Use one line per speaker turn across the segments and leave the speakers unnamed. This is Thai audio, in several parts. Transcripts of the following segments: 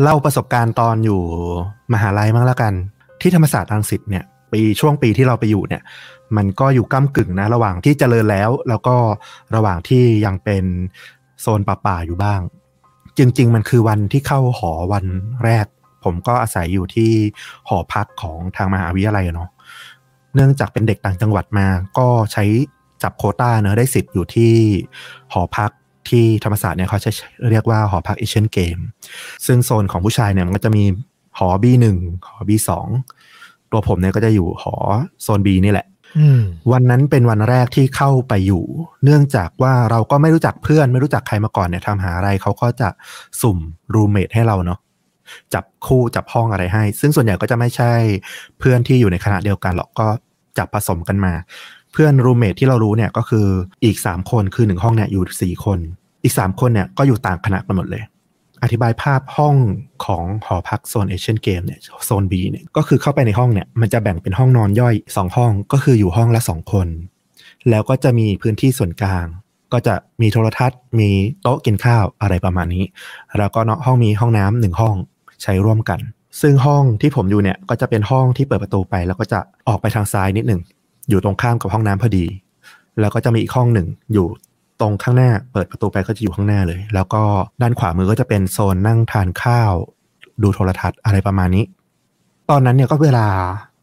เล่าประสบการณ์ตอนอยู่มหาลัยมั้งแล้วกัน ที่ธรรมศาสตร์รังสิตเนี่ยปีช่วงปีที่เราไปอยู่เนี่ย มันก็อยู่ก้ากึ่งนะ ระหว่างที่เจริญแล้ว แล้วก็ระหว่างที่ยังเป็นโซนป่าๆอยู่บ้าง จริง ๆ มันคือวันที่เข้าหอวันแรก ผมก็อาศัยอยู่ที่หอพักของทางมหาวิทยาลัยเนาะเนื่องจากเป็นเด็กต่างจังหวัดมา ก็ใช้จับโคต้าเนอะได้สิทธิ์อยู่ที่หอพัก ที่ธรรมศาสตร์เนี่ยเขาจะเรียกว่าหอพักเอเชียนเกม ซึ่งโซนของผู้ชายเนี่ยมันก็จะมีหอ B1 หอ B2 ตัวผมเนี่ยก็จะอยู่หอโซน B นี่แหละวันนั้นเป็นวันแรกที่เข้าไปอยู่ เนื่องจากว่าเราก็ไม่รู้จักเพื่อน ไม่รู้จักใครมาก่อนเนี่ยทำหาอะไรเขาก็จะสุ่มรูเมทให้เราเนาะจับคู่จับห้องอะไรให้ ซึ่งส่วนใหญ่ก็จะไม่ใช่เพื่อนที่อยู่ในคณะเดียวกันหรอกก็จับผสมกันมา เพื่อนรูเมทที่เรารู้เนี่ยก็คืออีกสามคนคือหนึ่งห้องเนี่ยอยู่สี่คน อีกสามคนเนี่ยก็อยู่ต่างคณะกันหมดเลย อธิบายภาพห้องของหอพักโซนเอเชียนเกมเนี่ยโซน B เนี่ยก็คือเข้าไปในห้องเนี่ยมันจะแบ่งเป็นห้องนอนย่อยสองห้องก็คืออยู่ห้องละสองคน แล้วก็จะมีพื้นที่ส่วนกลาง ก็จะมีโทรทัศน์ มีโต๊ะกินข้าวอะไรประมาณนี้ แล้วก็เนาะห้องมีห้องน้ำหนึ่งห้องใช้ร่วมกันซึ่งห้องที่ผมอยู่เนี่ยก็จะเป็นห้องที่เปิดประตูไป แล้วก็จะออกไปทางซ้ายนิดหนึ่ง อยู่ตรงข้ามกับห้องน้ำพอดี แล้วก็จะมีอีกห้องหนึ่งอยู่ตรงข้างหน้า เปิดประตูไปก็จะอยู่ข้างหน้าเลย แล้วก็ด้านขวามือก็จะเป็นโซนนั่งทานข้าว ดูโทรทัศน์อะไรประมาณนี้ ตอนนั้นเนี่ยก็เวลา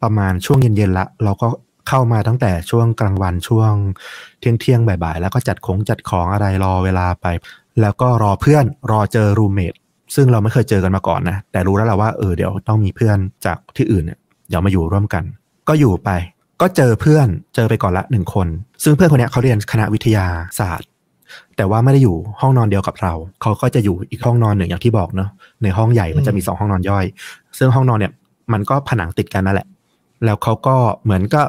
ประมาณช่วงเย็นๆละ เราก็เข้ามาตั้งแต่ช่วงกลางวันช่วงเที่ยงเที่ยงบ่ายๆ แล้วก็จัดของจัดของอะไรรอเวลาไป แล้วก็รอเพื่อนรอเจอรูเมทซึ่งเราไม่เคยเจอกันมาก่อนนะ แต่รู้แล้วแหละว่าเออเดี๋ยวต้องมีเพื่อนจากที่อื่นเนี่ยเดี๋ยวมาอยู่ร่วมกัน ก็อยู่ไป ก็เจอเพื่อนเจอไปก่อนละหนึ่งคน ซึ่งเพื่อนคนนี้เขาเรียนคณะวิทยาศาสตร์ แต่ว่าไม่ได้อยู่ห้องนอนเดียวกับเรา เขาก็จะอยู่อีกห้องนอนหนึ่งอย่างที่บอกเนาะในห้องใหญ่มันจะมีสองห้องนอนย่อย ซึ่งห้องนอนเนี่ยมันก็ผนังติดกันนั่นแหละ แล้วเขาก็เหมือนก็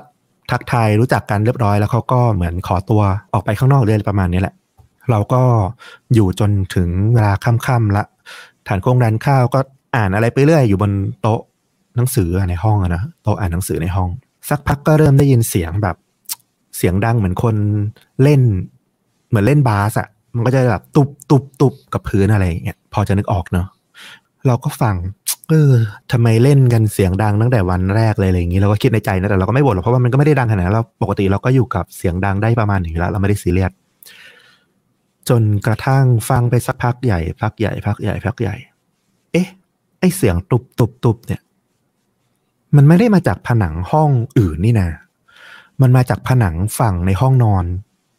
ทักทายรู้จักกันเรียบร้อย แล้วเขาก็เหมือนขอตัวออกไปข้างนอกเรื่อยประมาณนี้แหละ เราก็อยู่จนถึงเวลาค่ำๆละฐานโครงดานข้าวก็อ่านอะไรไปเรื่อยอยู่บนโต๊ะหนังสือในห้องนะโต๊ะอ่านหนังสือในห้อง สักพักก็เริ่มได้ยินเสียงแบบ เสียงดังเหมือนคนเล่น เหมือนเล่นบาสอะมันก็จะแบบตุบตุบตุบกับพื้นอะไรอย่างเงี้ยพอจะนึกออกเนาะเราก็ฟังเออทำไมเล่นกันเสียงดังตั้งแต่วันแรกเลยอะไรอย่างนี้เราก็คิดในใจนะแต่เราก็ไม่บ่นหรอกเพราะว่ามันก็ไม่ได้ดังขนาดนั้นเราปกติเราก็อยู่กับเสียงดังได้ประมาณนี้แล้ว เราไม่ได้ซีเรียสจนกระทั่งฟังไปสักพักใหญ่ พักใหญ่ พักใหญ่พักใหญ่ เอ๊ะไอเสียงตุบตุบตุบเนี่ย มันไม่ได้มาจากผนังห้องอื่นนี่นะ มันมาจากผนังฝั่งในห้องนอน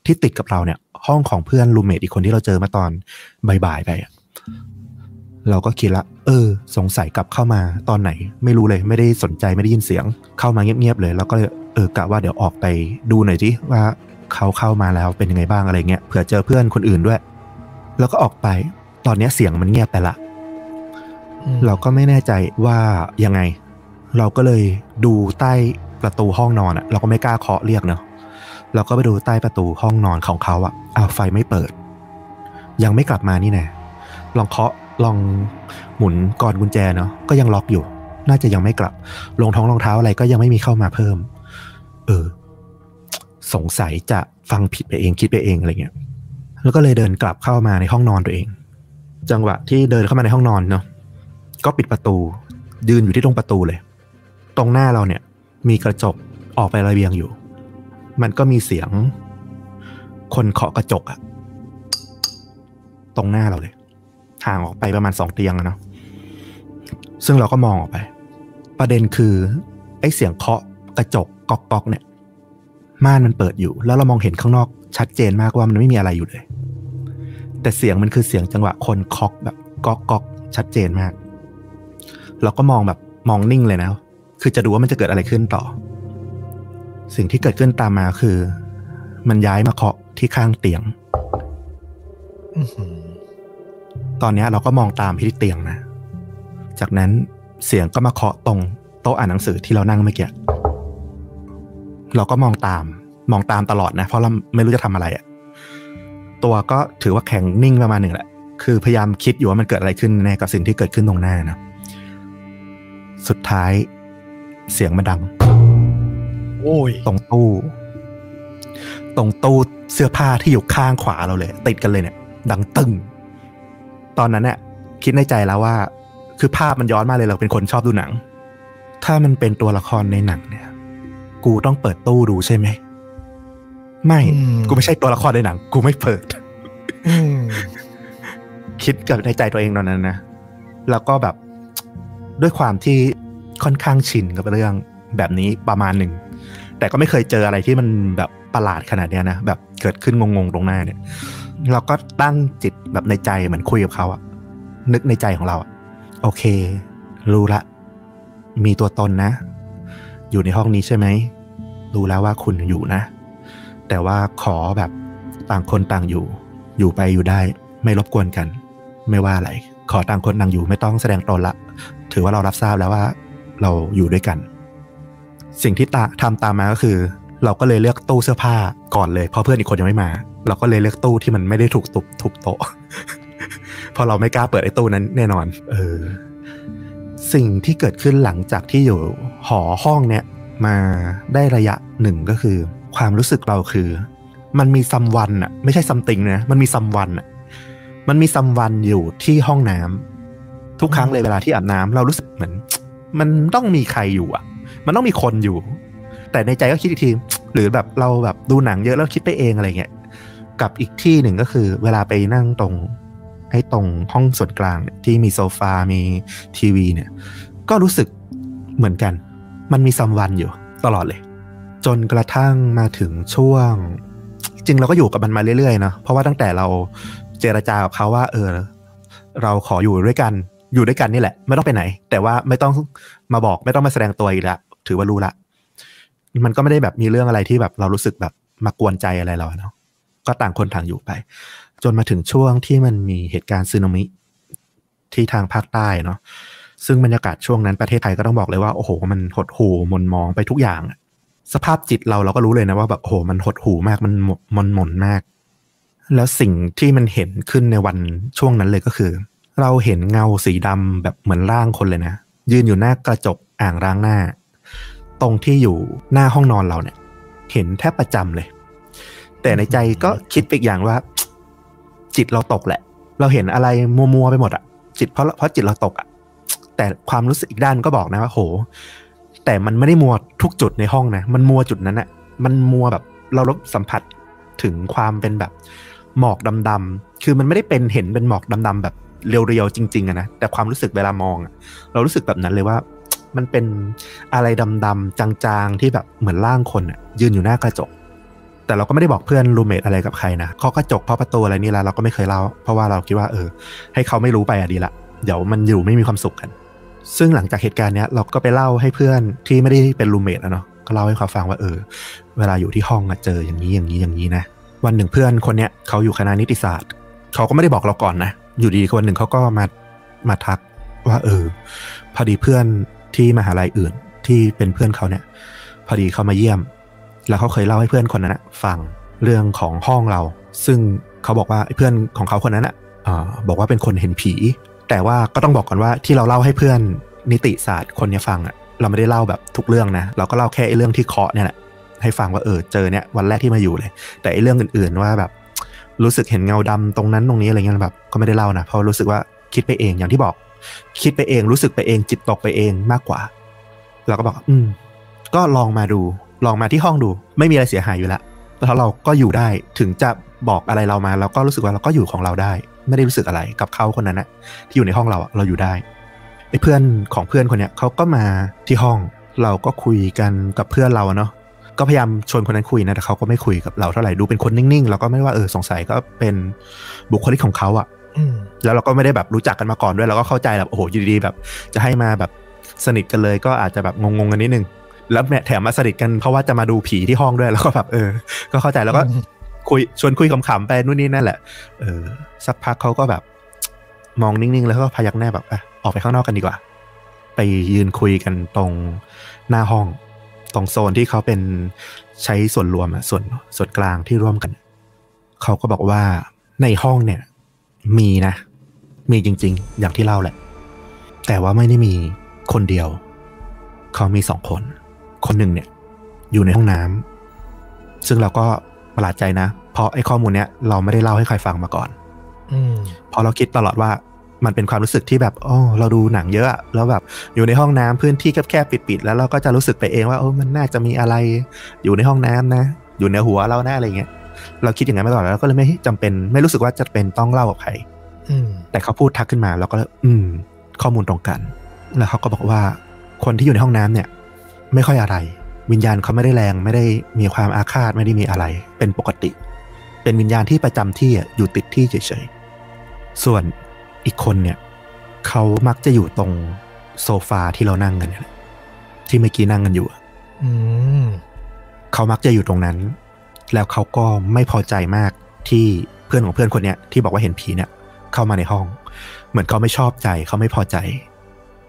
ที่ติดกับเราเนี่ย ห้องของเพื่อนรูเมทอีกคนที่เราเจอมาตอนบ่ายๆไปเราก็คิดละ เออ สงสัยกลับเข้ามาตอนไหน ไม่รู้เลยไม่ได้สนใจไม่ได้ยินเสียง เข้ามาเงียบๆเลยแล้วก็เออกะว่าเดี๋ยวออกไปดูหน่อยสิว่าเขาเข้ามาแล้วเป็นยังไงบ้างอะไรเงี้ยเผื่อเจอเพื่อนคนอื่นด้วย แล้วก็ออกไป ตอนนี้เสียงมันเงียบไปละ เราก็ไม่แน่ใจว่ายังไง เราก็เลยดูใต้ประตูห้องนอนอะเราก็ไม่กล้าเคาะเรียกเนาะเราก็ไปดูใต้ประตูห้องนอนของเขาอะอ้าวไฟไม่เปิด ยังไม่กลับมานี่แน่ลองเคาะลองหมุนกอนกุญแจเนาะก็ยังล็อกอยู่ น่าจะยังไม่กลับรองท้องรองเท้าอะไรก็ยังไม่มีเข้ามาเพิ่ม เออ สงสัยจะฟังผิดไปเองคิดไปเองอะไรเงี้ย แล้วก็เลยเดินกลับเข้ามาในห้องนอนตัวเอง จังหวะที่เดินเข้ามาในห้องนอนเนาะก็ปิดประตู ยืนอยู่ที่ตรงประตูเลย ตรงหน้าเราเนี่ยมีกระจกออกไประเบียงอยู่ มันก็มีเสียง คนเคาะกระจกอะตรงหน้าเราเลยห่างออกไปประมาณสองเตียงนะเนาะซึ่งเราก็มองออกไป ประเด็นคือไอ้เสียงเคาะกระจกก๊อกกเนี่ยม่านมันเปิดอยู่ แล้วเรามองเห็นข้างนอกชัดเจนมากว่ามันไม่มีอะไรอยู่เลย แต่เสียงมันคือเสียงจังหวะคนเคาะแบบก๊อกก๊อกชัดเจนมาก เราก็มองแบบมองนิ่งเลยนะ คือจะดูว่ามันจะเกิดอะไรขึ้นต่อ สิ่งที่เกิดขึ้นตามมาคือ มันย้ายมาเคาะที่ข้างเตียงตอนนี้เราก็มองตามที่เตียงนะ จากนั้นเสียงก็มาเคาะตรงโต๊ะอ่านหนังสือที่เรานั่งเมื่อกี้ เราก็มองตาม มองตามตลอดนะ เพราะเราไม่รู้จะทำอะไรอะตัวก็ถือว่าแข็งนิ่งประมาณหนึ่งแหละ คือพยายามคิดอยู่ว่ามันเกิดอะไรขึ้นแน่กับสิ่งที่เกิดขึ้นตรงหน้านะ สุดท้าย เสียงมันดัง
โอ้ย
ตรงตู้ ตรงตู้เสื้อผ้าที่อยู่ข้างขวาเราเลย ติดกันเลยเนี่ย ดังตึงตอนนั้นเนี่ยคิดในใจแล้วว่า คือภาพมันย้อนมาเลยเราเป็นคนชอบดูหนัง ถ้ามันเป็นตัวละครในหนังเนี่ย กูต้องเปิดตู้ดูใช่ไหมไม่
อืม
กูไม่ใช่ตัวละครในหนัง กูไม่เปิด
อืม
คิดกับในใจตัวเองตอนนั้นนะ แล้วก็แบบด้วยความที่ ค่อนข้างชินกับเรื่องแบบนี้ประมาณหนึ่ง แต่ก็ไม่เคยเจออะไรที่มันแบบประหลาดขนาดเนี้ยนะแบบเกิดขึ้นงงๆตรงหน้าเนี่ย เราก็ตั้งจิตแบบในใจเหมือนคุยกับเขาอะนึกในใจของเราอะโอเค รู้ละ มีตัวตนนะ อยู่ในห้องนี้ใช่ไหมรู้แล้วว่าคุณอยู่นะ แต่ว่าขอแบบต่างคนต่างอยู่ อยู่ไปอยู่ได้ ไม่รบกวนกัน ไม่ว่าอะไร ขอต่างคนต่างอยู่ไม่ต้องแสดงตนละ ถือว่าเรารับทราบแล้วว่า เราอยู่ด้วยกัน สิ่งที่ตาทำตามมาก็คือ เราก็เลยเลือกตู้เสื้อผ้าก่อนเลยเพราะเพื่อนอีกคนยังไม่มา เราก็เลยเลือกตู้ที่มันไม่ได้ถูกตุบทุบโตะเพราะเราไม่กล้าเปิดไอ้ตู้นั้นแน่นอน เออ สิ่งที่เกิดขึ้นหลังจากที่อยู่หอห้องเนี่ยมาได้ระยะหนึ่งก็คือ ความรู้สึกเราคือ มันมีซัมวันอะไม่ใช่ซัมติงนะมันมีซัมวันอะมันมีซัมวันอยู่ที่ห้องน้ำทุกครั้งเลยเวลาที่อาบน้ำเรารู้สึกเหมือน มันต้องมีใครอยู่อะ มันต้องมีคนอยู่ แต่ในใจก็คิดอีกที หรือแบบเราแบบดูหนังเยอะแล้วคิดไปเองอะไรเงี้ยกับอีกที่หนึ่งก็คือ เวลาไปนั่งตรงไอ้ตรงห้องส่วนกลางที่มีโซฟา มีทีวีเนี่ย ก็รู้สึกเหมือนกัน มันมีซัมวันอยู่ตลอดเลย จนกระทั่งมาถึงช่วง จริงเราก็อยู่กับมันมาเรื่อยๆเนาะเพราะว่าตั้งแต่เราเจรจากับเขาว่า เออ เราขออยู่ด้วยกัน อยู่ด้วยกันนี่แหละ ไม่ต้องไปไหน แต่ว่าไม่ต้องมาบอกไม่ต้องมาแสดงตัวอีกล้วถือว่ารู้ละ มันก็ไม่ได้แบบมีเรื่องอะไรที่แบบเรารู้สึกแบบมากวนใจอะไรเราเนาะก็ต่างคนต่างอยู่ไป จนมาถึงช่วงที่มันมีเหตุการณ์สึนามิที่ทางภาคใต้เนาะซึ่งบรรยากาศช่วงนั้นประเทศไทยก็ต้องบอกเลยว่าโอ้โห มันหดหู่มนมองไปทุกอย่าง สภาพจิตเราเราก็รู้เลยนะว่าแบบโอ้โหมันหดหู่มากมันมมันหม่นมาก แล้วสิ่งที่มันเห็นขึ้นในวันช่วงนั้นเลยก็คือ เราเห็นเงาสีดำแบบเหมือนร่างคนเลยนะ ยืนอยู่หน้ากระจกอ่างล้างหน้า ตรงที่อยู่หน้าห้องนอนเราเนี่ย เห็นแทบประจำเลย แต่ในใจก็คิดไปอีกอย่างว่า จิตเราตกแหละ เราเห็นอะไรมัวๆไปหมดอะจิตเพราะเพราะจิตเราตกอะแต่ความรู้สึกอีกด้านก็บอกนะว่าโห แต่มันไม่ได้มัวทุกจุดในห้องนะ มันมัวจุดนั้นอะมันมัวแบบเราลบสัมผัสถึงความเป็นแบบหมอกดำๆคือมันไม่ได้เป็นเห็นเป็นหมอกดำๆแบบ เรียวๆจริงๆอะนะแต่ความรู้สึกเวลามองอะเรารู้สึกแบบนั้นเลยว่า มันเป็นอะไรดำๆจางๆที่แบบเหมือนร่างคนอะยืนอยู่หน้ากระจก แต่เราก็ไม่ได้บอกเพื่อนรูเมทอะไรกับใครนะเคากระจกเคาะประตูอะไรนี่แล้วเราก็ไม่เคยเล่าเพราะว่าเราคิดว่าเออ ให้เขาไม่รู้ไปอะดีละเดี๋ยวมันอยู่ไม่มีความสุขกัน ซึ่งหลังจากเหตุการณ์เนี้ยเราก็ไปเล่าให้เพื่อนที่ไม่ได้เป็นรูเมทอะเนาะก็เล่าให้เขาฟังว่าเออ เวลาอยู่ที่ห้องอะเจออย่างนี้อย่างนี้อย่างนี้นะวันหนึ่งเพื่อนคนเนี้ยเขาอยู่คณะนิติศาสตร์เขาก็ไม่ได้บอกเราก่อนนะ อยู่ดีคนหนึ่งเขาก็มามาทักว่า เออ พอดีเพื่อนที่มหาลัยอื่นที่เป็นเพื่อนเขาเนี่ย พอดีเขามาเยี่ยม แล้วเขาเคยเล่าให้เพื่อนคนนั้นฟังเรื่องของห้องเรา ซึ่งเขาบอกว่าเพื่อนของเขาคนนั้นอะบอกว่าเป็นคนเห็นผี แต่ว่าก็ต้องบอกก่อนว่าที่เราเล่าให้เพื่อนนิติศาสตร์คนนี้ฟังอะเราไม่ได้เล่าแบบทุกเรื่องนะ เราก็เล่าแค่ไอ้เรื่องที่เคาะเนี่ยแหละให้ฟังว่าเออเจอเนี่ยวันแรกที่มาอยู่เลย แต่ไอ้เรื่องอื่นๆว่าแบบ รู้สึกเห็นเงาดำตรงนั้นตรงนี้อะไรเงี้ยแบบก็ไม่ได้เล่านะเพราะรู้สึกว่าคิดไปเองอย่างที่บอก คิดไปเองรู้สึกไปเองจิตตกไปเองมากกว่า เราก็บอก อืม ก็ลองมาดู ลองมาที่ห้องดู ไม่มีอะไรเสียหายอยู่แล้วแล้วเราก็อยู่ได้ถึงจะบอกอะไรเรามาเราก็รู้สึกว่าเราก็อยู่ของเราได้ ไม่ได้รู้สึกอะไรกับเขาคนนั้นนะที่อยู่ในห้องเราอะเราอยู่ได้ไอ้เพื่อนของเพื่อนคนเนี้ยเขาก็มาที่ห้องเราก็คุยกันกับเพื่อนเราเนาะ ก็พยายามชวนคนนั้นคุยนะแต่เขาก็ไม่คุยกับเราเท่าไหร่ดูเป็นคนนิ่งๆเราก็ไม่ว่าเออสงสัยก็เป็นบุคลิกของเขาอะ
อืม
แล้วเราก็ไม่ได้แบบรู้จักกันมาก่อนด้วยเราก็เข้าใจแบบโอ้โหอยู่ดีๆแบบ จะให้มาแบบสนิทกันเลยก็อาจจะแบบงงๆกันนิดนึงแล้วแถมมาสนิทกันเพราะว่าจะมาดูผีที่ห้องด้วยแล้วก็แบบเออ ก็เข้าใจแล้วก็คุยชวนคุยขำๆไปนู่นนี่นั่นแหละ เออ สักพักเขาก็แบบ มองนิ่งๆ แล้วก็พยักหน้าแบบอะออกไปข้างนอกกันดีกว่า ไปยืนคุยกันตรงหน้าห้อง ตรงโซนที่เขาเป็นใช้ส่วนรวมอะส่วนส่วนกลางที่ร่วมกัน เขาก็บอกว่าในห้องเนี่ย มีนะ มีจริง ๆ อย่างที่เล่าแหละ แต่ว่าไม่ได้มีคนเดียว เขามีสองคน คนหนึ่งเนี่ย อยู่ในห้องน้ำซึ่งเราก็ประหลาดใจนะ เพราะไอ้ข้อมูลเนี้ยเราไม่ได้เล่าให้ใครฟังมาก่อน
อืม
เพราะเราคิดตลอดว่า มันเป็นความรู้สึกที่แบบอ๋อเราดูหนังเยอะอะแล้วแบบอยู่ในห้องน้ำพื้นที่แคบๆปิดๆแล้วเราก็จะรู้สึกไปเองว่าโอ้มันน่าจะมีอะไรอยู่ในห้องน้ำนะ อยู่ในหัวเราแน่อะไรเงี้ยเราคิดอย่างนั้นมาตลอดแล้วก็เลยไม่จำเป็น ไม่รู้สึกว่าจะเป็นต้องเล่ากับใคร
อืม
แต่เขาพูดทักขึ้นมาแล้วก็อืม ข้อมูลตรงกัน แล้วเขาก็บอกว่า คนที่อยู่ในห้องน้ำเนี่ย ไม่ค่อยอะไร วิญญาณเขาไม่ได้แรง ไม่ได้มีความอาฆาตไม่ได้มีอะไร เป็นปกติ เป็นวิญญาณที่ประจำที่อะอยู่ติดที่เฉยๆส่วน อีกคนเนี่ยเขามักจะอยู่ตรงโซฟาที่เรานั่งกันเนี่ยแหละที่เมื่อกี้นั่งกันอยู่อะ
อืม
เขามักจะอยู่ตรงนั้น แล้วเขาก็ไม่พอใจมากที่เพื่อนของเพื่อนคนเนี้ยที่บอกว่าเห็นผีเนี่ย เข้ามาในห้อง เหมือนเขาไม่ชอบใจเขาไม่พอใจ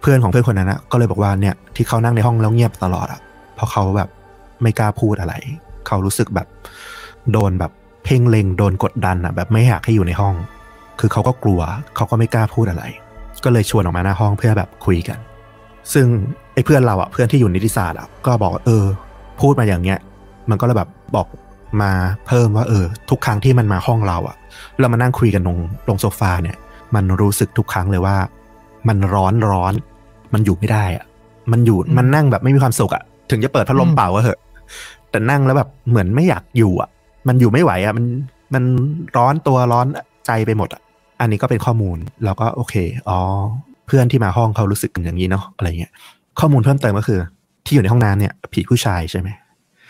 เพื่อนของเพื่อนคนนั้นนะก็เลยบอกว่าเนี่ยที่เขานั่งในห้องแล้วเงียบตลอดอะเพราะเขาแบบไม่กล้าพูดอะไร เขารู้สึกแบบ โดนแบบเพ่งเล็งโดนกดดันอะแบบไม่อยากให้อยู่ในห้อง คือเขาก็กลัว เขาก็ไม่กล้าพูดอะไร ก็เลยชวนออกมาหน้าห้องเพื่อแบบคุยกัน ซึ่งไอ้เพื่อนเราอะเพื่อนที่อยู่นิติศาสตร์อะก็บอกว่าเออ พูดมาอย่างเงี้ย มันก็เลยแบบบอกมาเพิ่มว่า เออ ทุกครั้งที่มันมาห้องเราอะเรามานั่งคุยกันตรงตรงโซฟาเนี่ย มันรู้สึกทุกครั้งเลยว่า มันร้อนร้อน มันอยู่ไม่ได้อะมันอยู่
อืม
มันนั่งแบบไม่มีความสุขอะถึงจะเปิดพัดลม
อืม
เป่าก็เหอะ แต่นั่งแล้วแบบเหมือนไม่อยากอยู่อะมันอยู่ไม่ไหวอะมันมันร้อนตัวร้อนใจไปหมดอะ อันนี้ก็เป็นข้อมูลแล้วก็โอเคอ๋อเพื่อนที่มาห้องเขารู้สึกอย่างนี้เนาะอะไรเงี้ยข้อมูลเพิ่มเติมก็คือ ที่อยู่ในห้องน้ำเนี่ย ผีผู้ชายใช่ไหม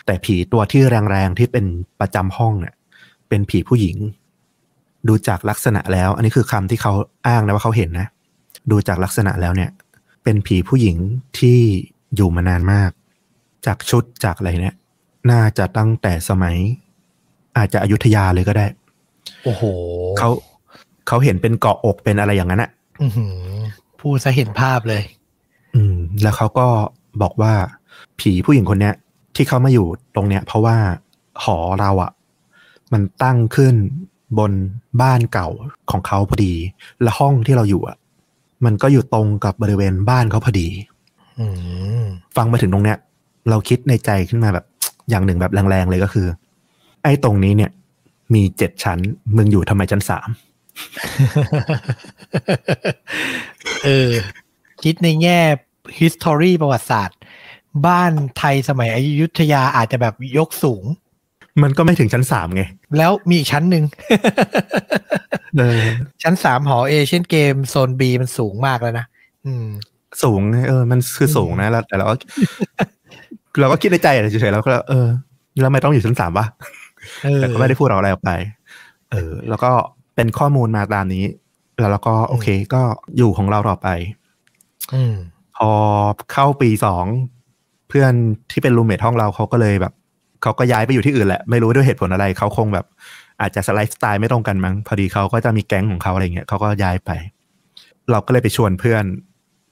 แต่ผีตัวที่แรงๆที่เป็นประจำห้องเนี่ยเป็นผีผู้หญิง ดูจากลักษณะแล้ว อันนี้คือคำที่เขาอ้างนะว่าเขาเห็นนะ ดูจากลักษณะแล้วเนี่ย เป็นผีผู้หญิงที่อยู่มานานมาก จากชุดจากอะไรเนี่ย น่าจะตั้งแต่สมัย อาจจะอยุธยาเลยก็ได้
โอ้โห
เขา เขาเห็นเป็นเกาะอกเป็นอะไรอย่างนั้นอะ
อื้อหือพูดซะเห็นภาพเลย
อืม แล้วเขาก็บอกว่า ผีผู้หญิงคนเนี้ย ที่เขามาอยู่ตรงเนี้ย เพราะว่าหอเราอะมันตั้งขึ้นบนบ้านเก่าของเขาพอดี และห้องที่เราอยู่อะมันก็อยู่ตรงกับบริเวณบ้านเขาพอดี
อืม
ฟังมาถึงตรงเนี้ย เราคิดในใจขึ้นมาแบบอย่างหนึ่งแบบแรงๆเลยก็คือ ไอ้ตรงนี้เนี่ย มีเจ็ดชั้น มึงอยู่ทำไมชั้นสาม
เออ คิดในแง่ history ประวัติศาสตร์ บ้านไทยสมัยอยุธยาอาจจะแบบยกสูง
มันก็ไม่ถึงชั้นสามไง
แล้วมีอีกชั้นหนึ่ง
เออ
ชั้นสามหอเอเชียนเกมโซนบีมันสูงมากแล้วนะอืม
สูงไงเออ มันคือสูงนะแล้วแต่เราก็เราก็คิดในใจอะเฉยๆแล้วก็เออแล้วทำไม่ต้องอยู่ชั้นสามวะ
เออ
แต่ก็ไม่ได้พูดอะไรออกไป เออ แล้วก็ เป็นข้อมูลมาตามนี้ แล้วเราก็โอเคก็อยู่ของเราต่อไป
อืม
พอเข้าปีสองเพื่อนที่เป็นรูมเมทห้องเราเขาก็เลยแบบเขาก็ย้ายไปอยู่ที่อื่นแหละ ไม่รู้ด้วยเหตุผลอะไรเขาคงแบบ อาจจะสไลฟ์สไตล์ไม่ตรงกันมั้งพอดีเขาก็จะมีแก๊งของเขาอะไรเงี้ยเขาก็ย้ายไป เราก็เลยไปชวนเพื่อน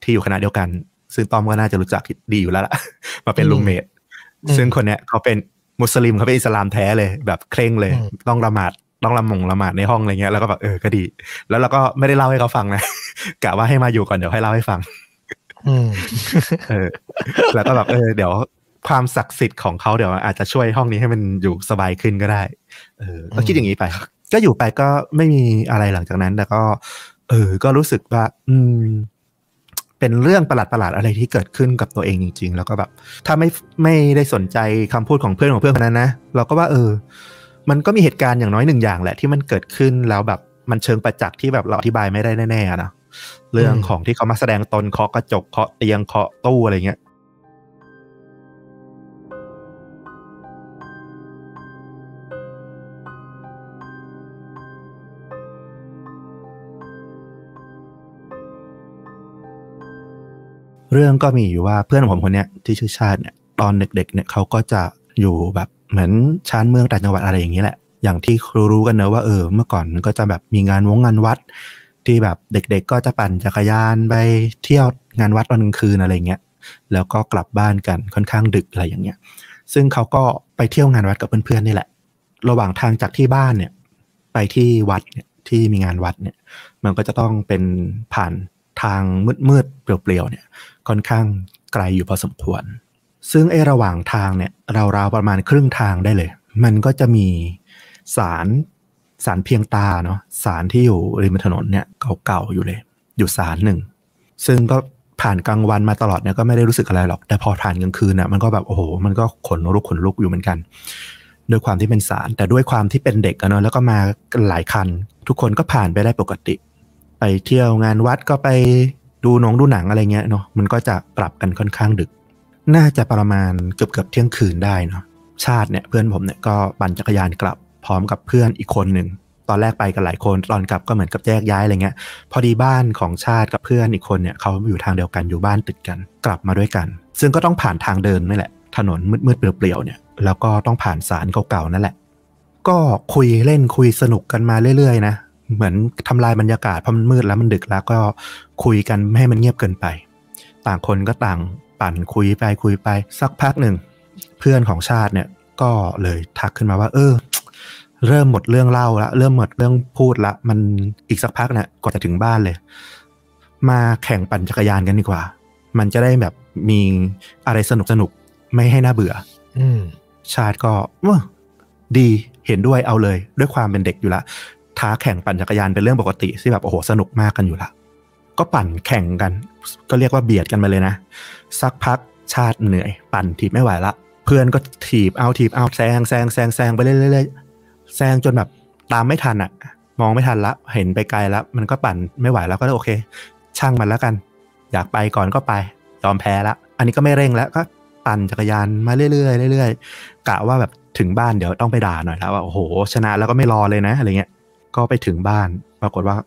ที่อยู่คณะเดียวกัน ซึ่งต้อมก็น่าจะรู้จักดีอยู่แล้วล่ะ มาเป็น
อืม
รูมเมท
อืม
ซึ่งคนเนี้ยเขาเป็นมุสลิมเขาเป็นอิสลามแท้เลย แบบเคร่งเลย
อืม
ต้องละหมาด ต้องละหมงละหมาดในห้องอะไรเงี้ยแล้วก็แบบเออก็ดี แล้วเราก็ไม่ได้เล่าให้เขาฟังนะกะว่าให้มาอยู่ก่อนเดี๋ยวให้เล่าให้ฟัง
อืม
เออ แล้วก็แบบเออเดี๋ยวความศักดิ์สิทธิ์ของเขาเดี๋ยวอาจจะช่วยห้องนี้ให้มันอยู่สบายขึ้นก็ได้ เออก็คิดอย่างนี้ไป ก็อยู่ไปก็ไม่มีอะไรหลังจากนั้นแต่ก็ เออ ก็รู้สึกว่า อืม เป็นเรื่องประหลาดประหลาดๆอะไรที่เกิดขึ้นกับตัวเองจริง ๆ แล้วก็แบบ ถ้าไม่ไม่ได้สนใจคำพูดของเพื่อนของเพื่อนคนนั้นนะเราก็ว่า เออ มันก็มีเหตุการณ์อย่างน้อยหนึ่งอย่างแหละที่มันเกิดขึ้นแล้วแบบมันเชิงประจักษ์ที่แบบเราอธิบายไม่ได้แน่ๆนะเรื่องของที่เขามาแสดงตนเคาะกระจกเคาะเตียงเคาะตู้อะไรเงี้ยเรื่องก็มีอยู่ว่าเพื่อนผมคนเนี้ยที่ชื่อชาติเนี่ยตอนเด็กๆเนี่ยเขาก็จะอยู่แบบ เหมือนชานเมืองต่างจังหวัดอะไรอย่างนี้แหละ อย่างที่รู้กันเนอะว่าเออเมื่อก่อนมันก็จะแบบมีงานวงงานวัด ที่แบบเด็กๆ ก็จะปั่นจักรยานไปเที่ยวงานวัดตอนกลางคืนอะไรเงี้ยแล้วก็กลับบ้านกันค่อนข้างดึกอะไรอย่างเงี้ย ซึ่งเขาก็ไปเที่ยวงานวัดกับเพื่อนๆนี่แหละ ระหว่างทางจากที่บ้านเนี่ย ไปที่วัดเนี่ยที่มีงานวัดเนี่ย มันก็จะต้องเป็นผ่านทางมืดๆเปลี่ยวๆเนี่ย ค่อนข้างไกลอยู่พอสมควร ซึ่งไอระหว่างทางเนี่ยราวๆประมาณครึ่งทางได้เลย มันก็จะมีสารสารเพียงตาเนาะสารที่อยู่ริมถนนเนี่ยเก่าๆอยู่เลย อยู่ศาลหนึ่ง ซึ่งก็ผ่านกลางวันมาตลอดเนี่ยก็ไม่ได้รู้สึกอะไรหรอก แต่พอผ่านกลางคืนน่ะมันก็แบบโอ้โห มันก็ขนลุกขนลุกอยู่เหมือนกัน ด้วยความที่เป็นศาลแต่ด้วยความที่เป็นเด็กเนาะแล้วก็มาหลายคัน ทุกคนก็ผ่านไปได้ปกติ ไปเที่ยวงานวัดก็ไปดูหนงดูหนังอะไรเงี้ยเนาะมันก็จะกลับกันค่อนข้างดึก น่าจะประมาณเกือบเกือบเที่ยงคืนได้เนาะชาติเนี่ยเพื่อนผมเนี่ยก็ปั่นจักรยานกลับพร้อมกับเพื่อนอีกคนหนึ่งตอนแรกไปกันหลายคนตอนกลับก็เหมือนกับแยกย้ายอะไรเงี้ย พอดีบ้านของชาติกับเพื่อนอีกคนเนี่ยเขาอยู่ทางเดียวกันอยู่บ้านติดกัน กลับมาด้วยกัน ซึ่งก็ต้องผ่านทางเดินนี่แหละ ถนนมืดๆเปลี่ยวๆเนี่ยแล้วก็ต้องผ่านสารเก่าๆนั่นแหละ ก็คุยเล่นคุยสนุกกันมาเรื่อยๆนะเหมือนทำลายบรรยากาศเพราะมันมืดแล้วมันดึกแล้วก็คุยกันไม่ให้มันเงียบเกินไป ต่างคนก็ต่าง ปั่นคุยไปคุยไปสักพักหนึ่ง เพื่อนของชาติเนี่ยก็เลยทักขึ้นมาว่า เออ เริ่มหมดเรื่องเล่าละเริ่มหมดเรื่องพูดละ มันอีกสักพักเนี่ยก่อนจะถึงบ้านเลย มาแข่งปั่นจักรยานกันดีกว่า มันจะได้แบบมีอะไรสนุกสนุกๆไม่ให้น่าเบื่อ
อืม
ชาติก็เออดีเห็นด้วยเอาเลย ด้วยความเป็นเด็กอยู่ละท้าแข่งปั่นจักรยานเป็นเรื่องปกติที่แบบโอ้โหสนุกมากกันอยู่ละก็ปั่นแข่งกัน ก็เรียกว่าเบียดกันมาเลยนะ สักพักชาติเหนื่อย ปั่นทีบไม่ไหวละ เพื่อนก็ถีบเอาถีบเอาแซงแซงแซงแซงไปเรื่อยๆแซงจนแบบตามไม่ทันอะมองไม่ทันละ เห็นไปไกลแล้วมันก็ปั่นไม่ไหวแล้วก็เลยโอเค ช่างมันแล้วกัน อยากไปก่อนก็ไป ยอมแพ้ละอันนี้ก็ไม่เร่งแล้วก็ปั่นจักรยานมาเรื่อยๆเรื่อยๆกะว่าแบบถึงบ้านเดี๋ยวต้องไปด่าหน่อยแล้วว่าโอ้โห ชนะแล้วก็ไม่รอเลยนะอะไรเงี้ยก็ไปถึงบ้าน ปรากฏว่า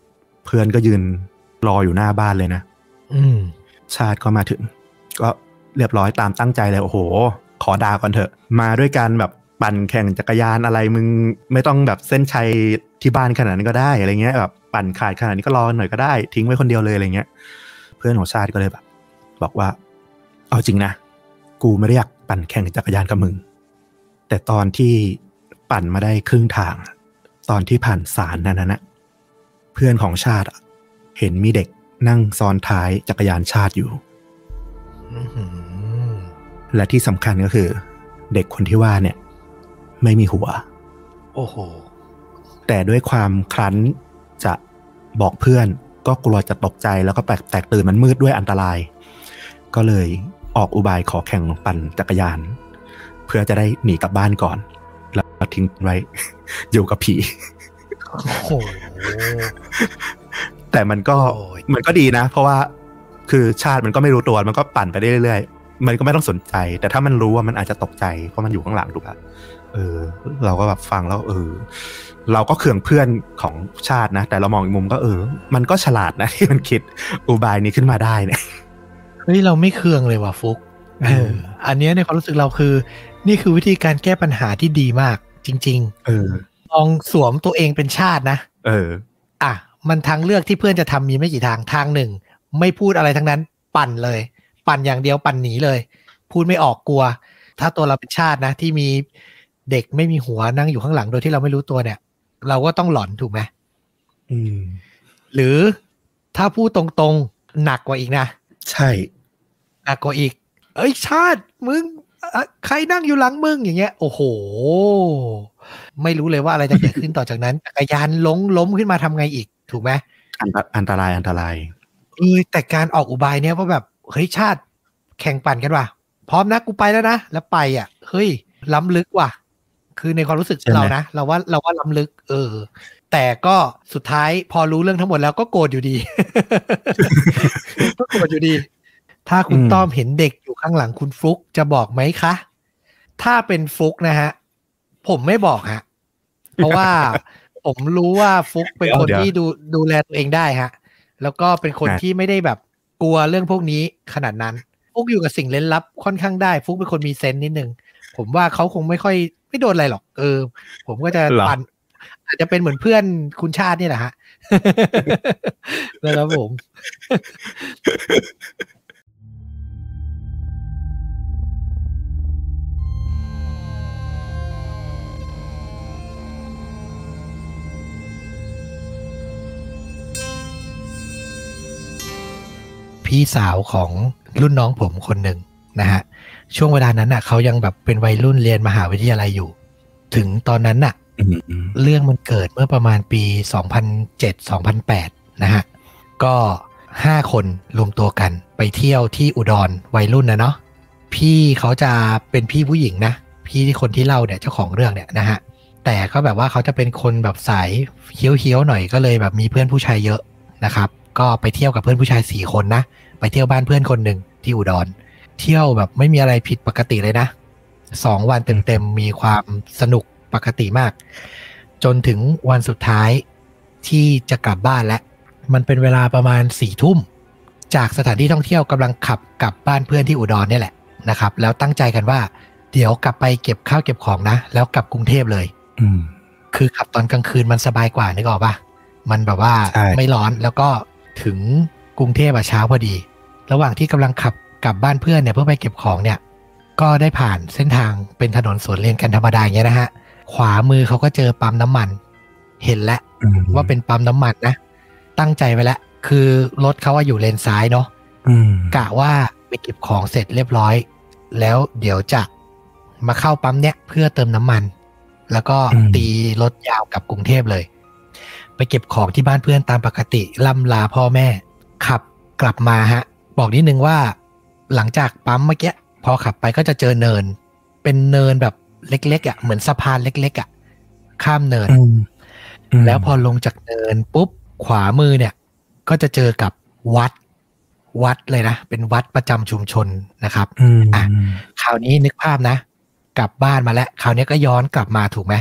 เพื่อนก็ยืนรออยู่หน้าบ้านเลยนะ
อืม
ชาติก็มาถึง ก็เรียบร้อยตามตั้งใจเลยโอ้โห ขอด่าก่อนเถอะ มาด้วยกันแบบปั่นแข่งจักรยานอะไรมึงไม่ต้องแบบเส้นชัยที่บ้านขนาดนั้นก็ได้อะไรเงี้ยแบบปั่นขาดขนาดนี้ก็รอหน่อยก็ได้ ทิ้งไว้คนเดียวเลยอะไรเงี้ย เพื่อนของชาติก็เลยแบบ บอกว่า เอาจริงนะ กูไม่ได้อยากปั่นแข่งจักรยานกับมึง แต่ตอนที่ปั่นมาได้ครึ่งทาง ตอนที่ผ่านศาลนั้นนะเพื่อนของชาติเห็นมีเด็กนั่งซ้อนท้ายจักรยานชาติอยู่ และที่สำคัญก็คือ เด็กคนที่ว่าเนี่ย ไม่มีหัว
โอ้โห
แต่ด้วยความครั้นจะบอกเพื่อน ก็กลัวจะตกใจแล้วก็แปลกแตกตื่นมันมืดด้วยอันตราย ก็เลยออกอุบายขอแข่งปั่นจักรยาน เพื่อจะได้หนีกลับบ้านก่อน แล้วทิ้งไว้ อยู่กับผี
โอ้โห
แต่มันก็
โอ้ย
มันก็ดีนะ เพราะว่าคือชาติมันก็ไม่รู้ตัวมันก็ปั่นไปได้เรื่อยๆ มันก็ไม่ต้องสนใจ แต่ถ้ามันรู้ว่ามันอาจจะตกใจเพราะมันอยู่ข้างหลังถูกปะเออ เราก็แบบฟังแล้ว เออ เราก็เคืองเพื่อนของชาตินะ แต่เรามองอีกมุมก็เออ มันก็ฉลาดนะที่มันคิดอุบายนี้ขึ้นมาได้เนี่ย
เฮ้ยเราไม่เคืองเลยว่ะฟุก
เออ
อันเนี้ยในความรู้สึกเราคือ นี่คือวิธีการแก้ปัญหาที่ดีมาก จริง
เออ
ๆลองสวมตัวเองเป็นชาตินะ
เออ
อะมันทางเลือกที่เพื่อนจะทำมีไม่กี่ทางทางหนึ่ง ไม่พูดอะไรทั้งนั้น ปั่นเลย ปั่นอย่างเดียวปั่นหนีเลย พูดไม่ออกกลัว ถ้าตัวเราเป็นชาตินะ ที่มีเด็กไม่มีหัวนั่งอยู่ข้างหลังโดยที่เราไม่รู้ตัวเนี่ย เราก็ต้องหลอนถูกไหม
อืม
หรือถ้าพูดตรงๆหนักกว่าอีกนะ
ใช่
หนักกว่าอีก เอ้ยชาติมึงอะใครนั่งอยู่หลังมึงอย่างเงี้ย โอ้โห ไม่รู้เลยว่าอะไรจะเกิดขึ้นต่อจากนั้นจักรยานล้มล้มขึ้นมาทำไงอีก ถูกไหม
อันตอันตรายอันตราย
เออแต่การออกอุบายเนี้ยว่าแบบ เฮ้ยชาติแข่งปั่นกันว่ะ พร้อมนะกูไปแล้วนะ แล้วไปอะ เฮ้ย ล้ำลึกว่ะ คือในความรู้สึก
ใช่ไหม
เรานะ เราว่าเราว่าล้ำลึก เออ แต่ก็สุดท้ายพอรู้เรื่องทั้งหมดแล้วก็โกรธอยู่ดี ก็โกรธอยู่ดี ถ้าคุณ
อืม
ต้อมเห็นเด็กอยู่ข้างหลังคุณฟลุกจะบอกไหมคะ ถ้าเป็นฟลุกนะฮะ ผมไม่บอกฮะ เพราะว่าผมรู้ว่าฟลุกเป็นคน
เดี๋ยว
ที่ดูดูแลตัวเองได้ฮะ แล้วก็เป็นคน
ฮะ
ที่ไม่ได้แบบ กลัวเรื่องพวกนี้ขนาดนั้น ฟุกอยู่กับสิ่งเล่นลับค่อนข้างได้ ฟุกเป็นคนมีเซนส์นิดนึง ผมว่าเขาคงไม่ค่อยไม่โดนอะไรหรอก เออ ผมก็จะ
เหรอ
ปั่นอาจจะเป็นเหมือนเพื่อนคุณชาตินี่แหละฮะนะครับผม พี่สาวของรุ่นน้องผมคนหนึ่งนะฮะช่วงเวลานั้นน่ะเขายังแบบเป็นวัยรุ่นเรียนมหาวิทยาลัยอยู่ ถึงตอนนั้นน่ะ
อืมอืม
เรื่องมันเกิดเมื่อประมาณปี 2007-2008 นะฮะ ก็ห้าคนรวมตัวกันไปเที่ยวที่อุดรวัยรุ่นนะเนาะพี่เขาจะเป็นพี่ผู้หญิงนะ พี่ที่คนที่เล่าเนี่ยเจ้าของเรื่องเนี่ยนะฮะ แต่ก็แบบว่าเขาจะเป็นคนแบบสายเฮี้ยวๆหน่อยก็เลยแบบมีเพื่อนผู้ชายเยอะนะครับ ก็ไปเที่ยวกับเพื่อนผู้ชายสี่คนนะ ไปเที่ยวบ้านเพื่อนคนหนึ่งที่อุดร เที่ยวแบบไม่มีอะไรผิดปกติเลยนะสองวันเต็มๆมีความสนุกปกติมาก จนถึงวันสุดท้ายที่จะกลับบ้านแล้วมันเป็นเวลาประมาณสี่ทุ่ม จากสถานที่ท่องเที่ยวกำลังขับกลับบ้านเพื่อนที่อุดรเนี่ยแหละนะครับ แล้วตั้งใจกันว่า เดี๋ยวกลับไปเก็บข้าวเก็บของนะ แล้วกลับกรุงเทพเลย
อืม
คือขับตอนกลางคืนมันสบายกว่านึกออกปะมันแบบว่า
ใช่
ไม่ร้อนแล้วก็ ถึงกรุงเทพอะเช้าพอดี ระหว่างที่กำลังขับกลับบ้านเพื่อนเนี่ยเพื่อไปเก็บของเนี่ย ก็ได้ผ่านเส้นทางเป็นถนนสวนเลนกันธรรมดาอย่างเงี้ยนะฮะ ขวามือเขาก็เจอปั๊มน้ำมัน เห็นแล้ว
อืม
ว่าเป็นปั๊มน้ำมันนะ ตั้งใจไว้แล้วคือรถเขาว่าอยู่เลนซ้ายเนาะ
อืม
กะว่าไปเก็บของเสร็จเรียบร้อย แล้วเดี๋ยวจะมาเข้าปั๊มเนี้ยเพื่อเติมน้ำมัน แล้วก็ตีรถยาวกลับกรุงเทพเลย ไปเก็บของที่บ้านเพื่อนตามปกติล่ำลาพ่อแม่ ขับกลับมาฮะ บอกนิดนึงว่า หลังจากปั๊มเมื่อกี้พอขับไปก็จะเจอเนิน เป็นเนินแบบเล็กๆอะเหมือนสะพานเล็ก ๆอะข้ามเนิน
อืมม
แล้วพอลงจากเนินปุ๊บขวามือเนี่ย ก็จะเจอกับวัดวัดเลยนะ เป็นวัดประจำชุมชนนะครับ
อืม
อะคราวนี้นึกภาพนะ กลับบ้านมาแล้ว คราวนี้ก็ย้อนกลับมาถูกไหม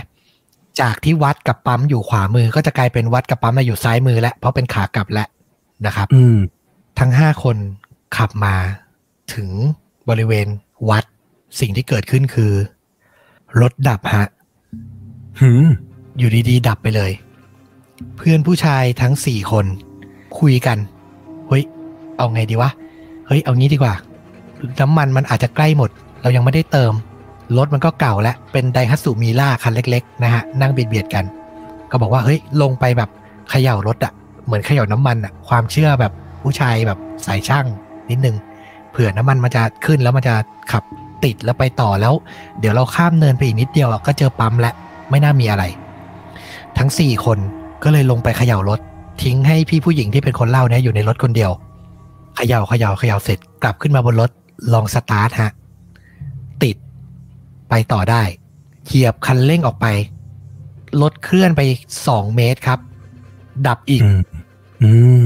จากที่วัดกับปั๊มอยู่ขวามือ ก็จะกลายเป็นวัดกับปั๊มมาอยู่ซ้ายมือแล้วเพราะเป็นขากลับแล้วนะครับ
อืม
ทั้งห้าคนขับมาถึงบริเวณวัดสิ่งที่เกิดขึ้นคือ รถดับฮะ
หืม
อยู่ดีๆ ดับไปเลย เพื่อนผู้ชายทั้งสี่คน คุยกัน เฮ้ย เอาไงดีวะ เฮ้ย เอางี้ดีกว่า น้ำมันมันอาจจะใกล้หมด เรายังไม่ได้เติม รถมันก็เก่าแล้ว เป็นไดฮัตสุมีล่าคันเล็ก ๆ นะฮะ นั่งเบียดๆกัน ก็บอกว่าเฮ้ยลงไปแบบเขย่ารถอะเหมือนเขย่าน้ำมันอะความเชื่อแบบผู้ชายแบบสายช่างนิดนึงเผื่อน้ำมันมันจะขึ้นแล้วมันจะขับติดแล้วไปต่อแล้ว เดี๋ยวเราข้ามเนินไปอีกนิดเดียวอะก็เจอปั๊มแล้วไม่น่ามีอะไร ทั้งสี่คนก็เลยลงไปเขย่ารถ ทิ้งให้พี่ผู้หญิงที่เป็นคนเล่าเนี่ยอยู่ในรถคนเดียวเขย่าเขย่าเขย่าเสร็จกลับขึ้นมาบนรถลองสตาร์ทฮะ ไปต่อได้เหยียบคันเร่งออกไปรถเคลื่อนไปสองเมตรครับ ดับอีก
อืมอืม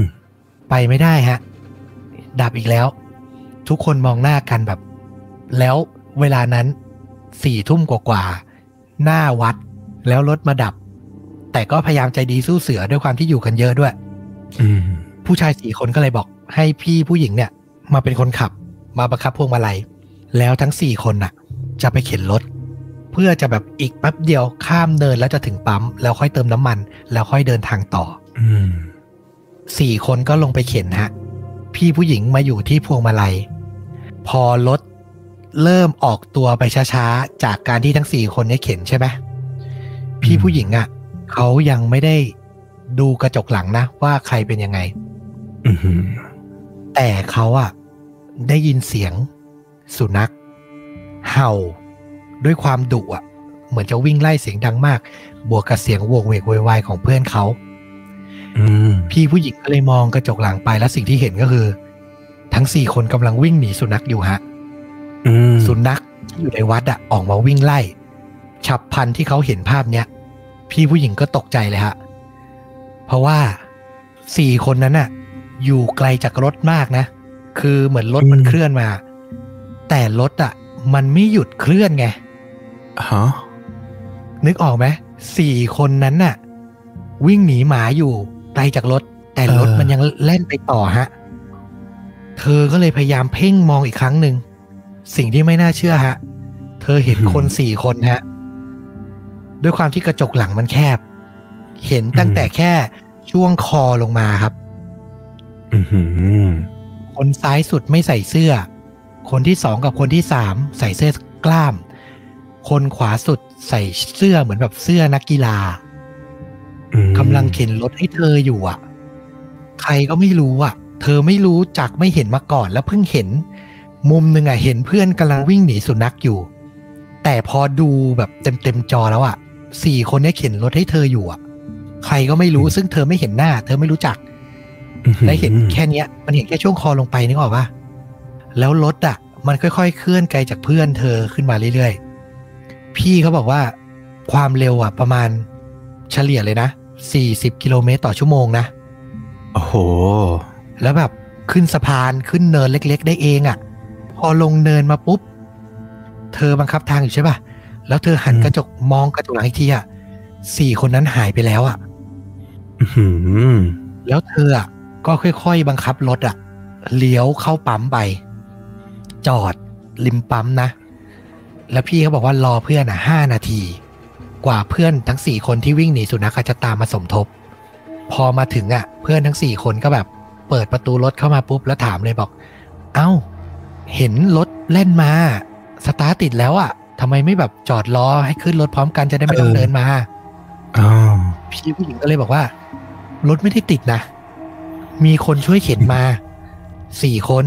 ไปไม่ได้ฮะ ดับอีกแล้ว ทุกคนมองหน้ากันแบบ แล้วเวลานั้นสี่ทุ่มกว่าๆหน้าวัด แล้วรถมาดับ แต่ก็พยายามใจดีสู้เสือด้วยความที่อยู่กันเยอะด้วย
อืม
ผู้ชายสี่คนก็เลยบอก ให้พี่ผู้หญิงเนี่ย มาเป็นคนขับ มาประคับพวงมาลัยแล้วทั้งสี่คนน่ะ จะไปเข็นรถเพื่อจะแบบอีกแป๊บเดียวข้ามเนินแล้วจะถึงปั๊ม แล้วค่อยเติมน้ำมัน แล้วค่อยเดินทางต่อ
อืม
สี่คนก็ลงไปเข็นฮะ พี่ผู้หญิงมาอยู่ที่พวงมาลัย พอรถเริ่มออกตัวไปช้าๆ จากการที่ทั้งสี่คนเนี้เข็นใช่ไหมพี่ผู้หญิงอะ่ะเขายังไม่ได้ดูกระจกหลังนะ ว่าใครเป็นยังไง
อืม
แต่เขาอะได้ยินเสียงสุนัขเห่าด้วยความดุอะเหมือนจะวิ่งไล่เสียงดังมาก บวกกับเสียงโวกเวกโวยวายของเพื่อนเขา
อืม
พี่ผู้หญิงก็เลยมองกระจกหลังไปแล้วสิ่งที่เห็นก็คือ ทั้งสี่คนกำลังวิ่งหนีสุนัขอยู่ฮะ
อืม
สุนัขที่อยู่ในวัดอะออกมาวิ่งไล่ ฉับพลันที่เขาเห็นภาพเนี้ยพี่ผู้หญิงก็ตกใจเลยฮะ เพราะว่าสี่คนนั้นน่ะ อยู่ไกลจากรถมากนะ คือเหมือนรถมันเคลื่อนมา แต่รถอะ มันไม่หยุดเคลื่อนไง
ฮะ
นึกออกไหมสี่คนนั้นน่ะ วิ่งหนีหมาอยู่ไกลจากรถ แต่รถ
เออ
มันยังแล่นไปต่อฮะ เธอก็เลยพยายามเพ่งมองอีกครั้งหนึ่ง สิ่งที่ไม่น่าเชื่อฮะ เธอเห็นคนสี่คนฮะ ด้วยความที่กระจกหลังมันแคบ เห็นตั้งแต่แค่ช่วงคอลงมาครับ
อืม
คนซ้ายสุดไม่ใส่เสื้อ คนที่สองกับคนที่สามใส่เสื้อกล้าม คนขวาสุดใส่เสื้อเหมือนแบบเสื้อนักกีฬา
อืม
กำลังเข็นรถให้เธออยู่อะ ใครก็ไม่รู้อะ เธอไม่รู้จักไม่เห็นมาก่อนแล้วเพิ่งเห็น มุมหนึ่งอะเห็นเพื่อนกำลังวิ่งหนีสุนัขอยู่ แต่พอดูแบบเต็มเต็มๆจอแล้วอะสี่คนเนี้เข็นรถให้เธออยู่อะ ใครก็ไม่รู้ซึ่งเธอไม่เห็นหน้า เธอไม่รู้จักและเห็นแค่เนี้ย มันเห็นแค่ช่วงคอลงไปนึกออกปะ แล้วรถอะ มันค่อยๆ เคลื่อนไกลจากเพื่อนเธอขึ้นมาเรื่อยๆ พี่เขาบอกว่าความเร็วอะ ประมาณเฉลี่ยเลยนะ40กิโลเมตรต่อชั่วโมงนะ
โอ้โห
แล้วแบบขึ้นสะพานขึ้นเนินเล็ก ๆ ได้เองอะ่ะ พอลงเนินมาปุ๊บ เธอบังคับทางอยู่ใช่ป่ะ แล้วเธอหัน
อืม
กระจกมองกระจกหลังอีกทีอะ่ะสี่คนนั้นหายไปแล้วอะ่ะ
อื้อหือ
แล้วเธออะก็ค่อยๆ บังคับรถอะ่ะ เลี้ยวเข้าปั๊มไป จอดริมปั๊มนะ แล้วพี่เขาบอกว่ารอเพื่อนอะห้านาที กว่าเพื่อนทั้งสี่คนที่วิ่งหนีสุนัขจะตามมาสมทบ พอมาถึงอะ เพื่อนทั้งสี่คนก็แบบ เปิดประตูรถเข้ามาปุ๊บแล้วถามเลยบอก เอ้า เห็นรถเล่นมา สตาร์ทติดแล้วอะทำไมไม่แบบจอดรอให้ขึ้นรถพร้อมกันจะได้ไม่ต้องเดินมา
อ๋อ
พี่ผู้หญิงก็เลยบอกว่า รถไม่ได้ติดนะ มีคนช่วยเข็นมาสี่คน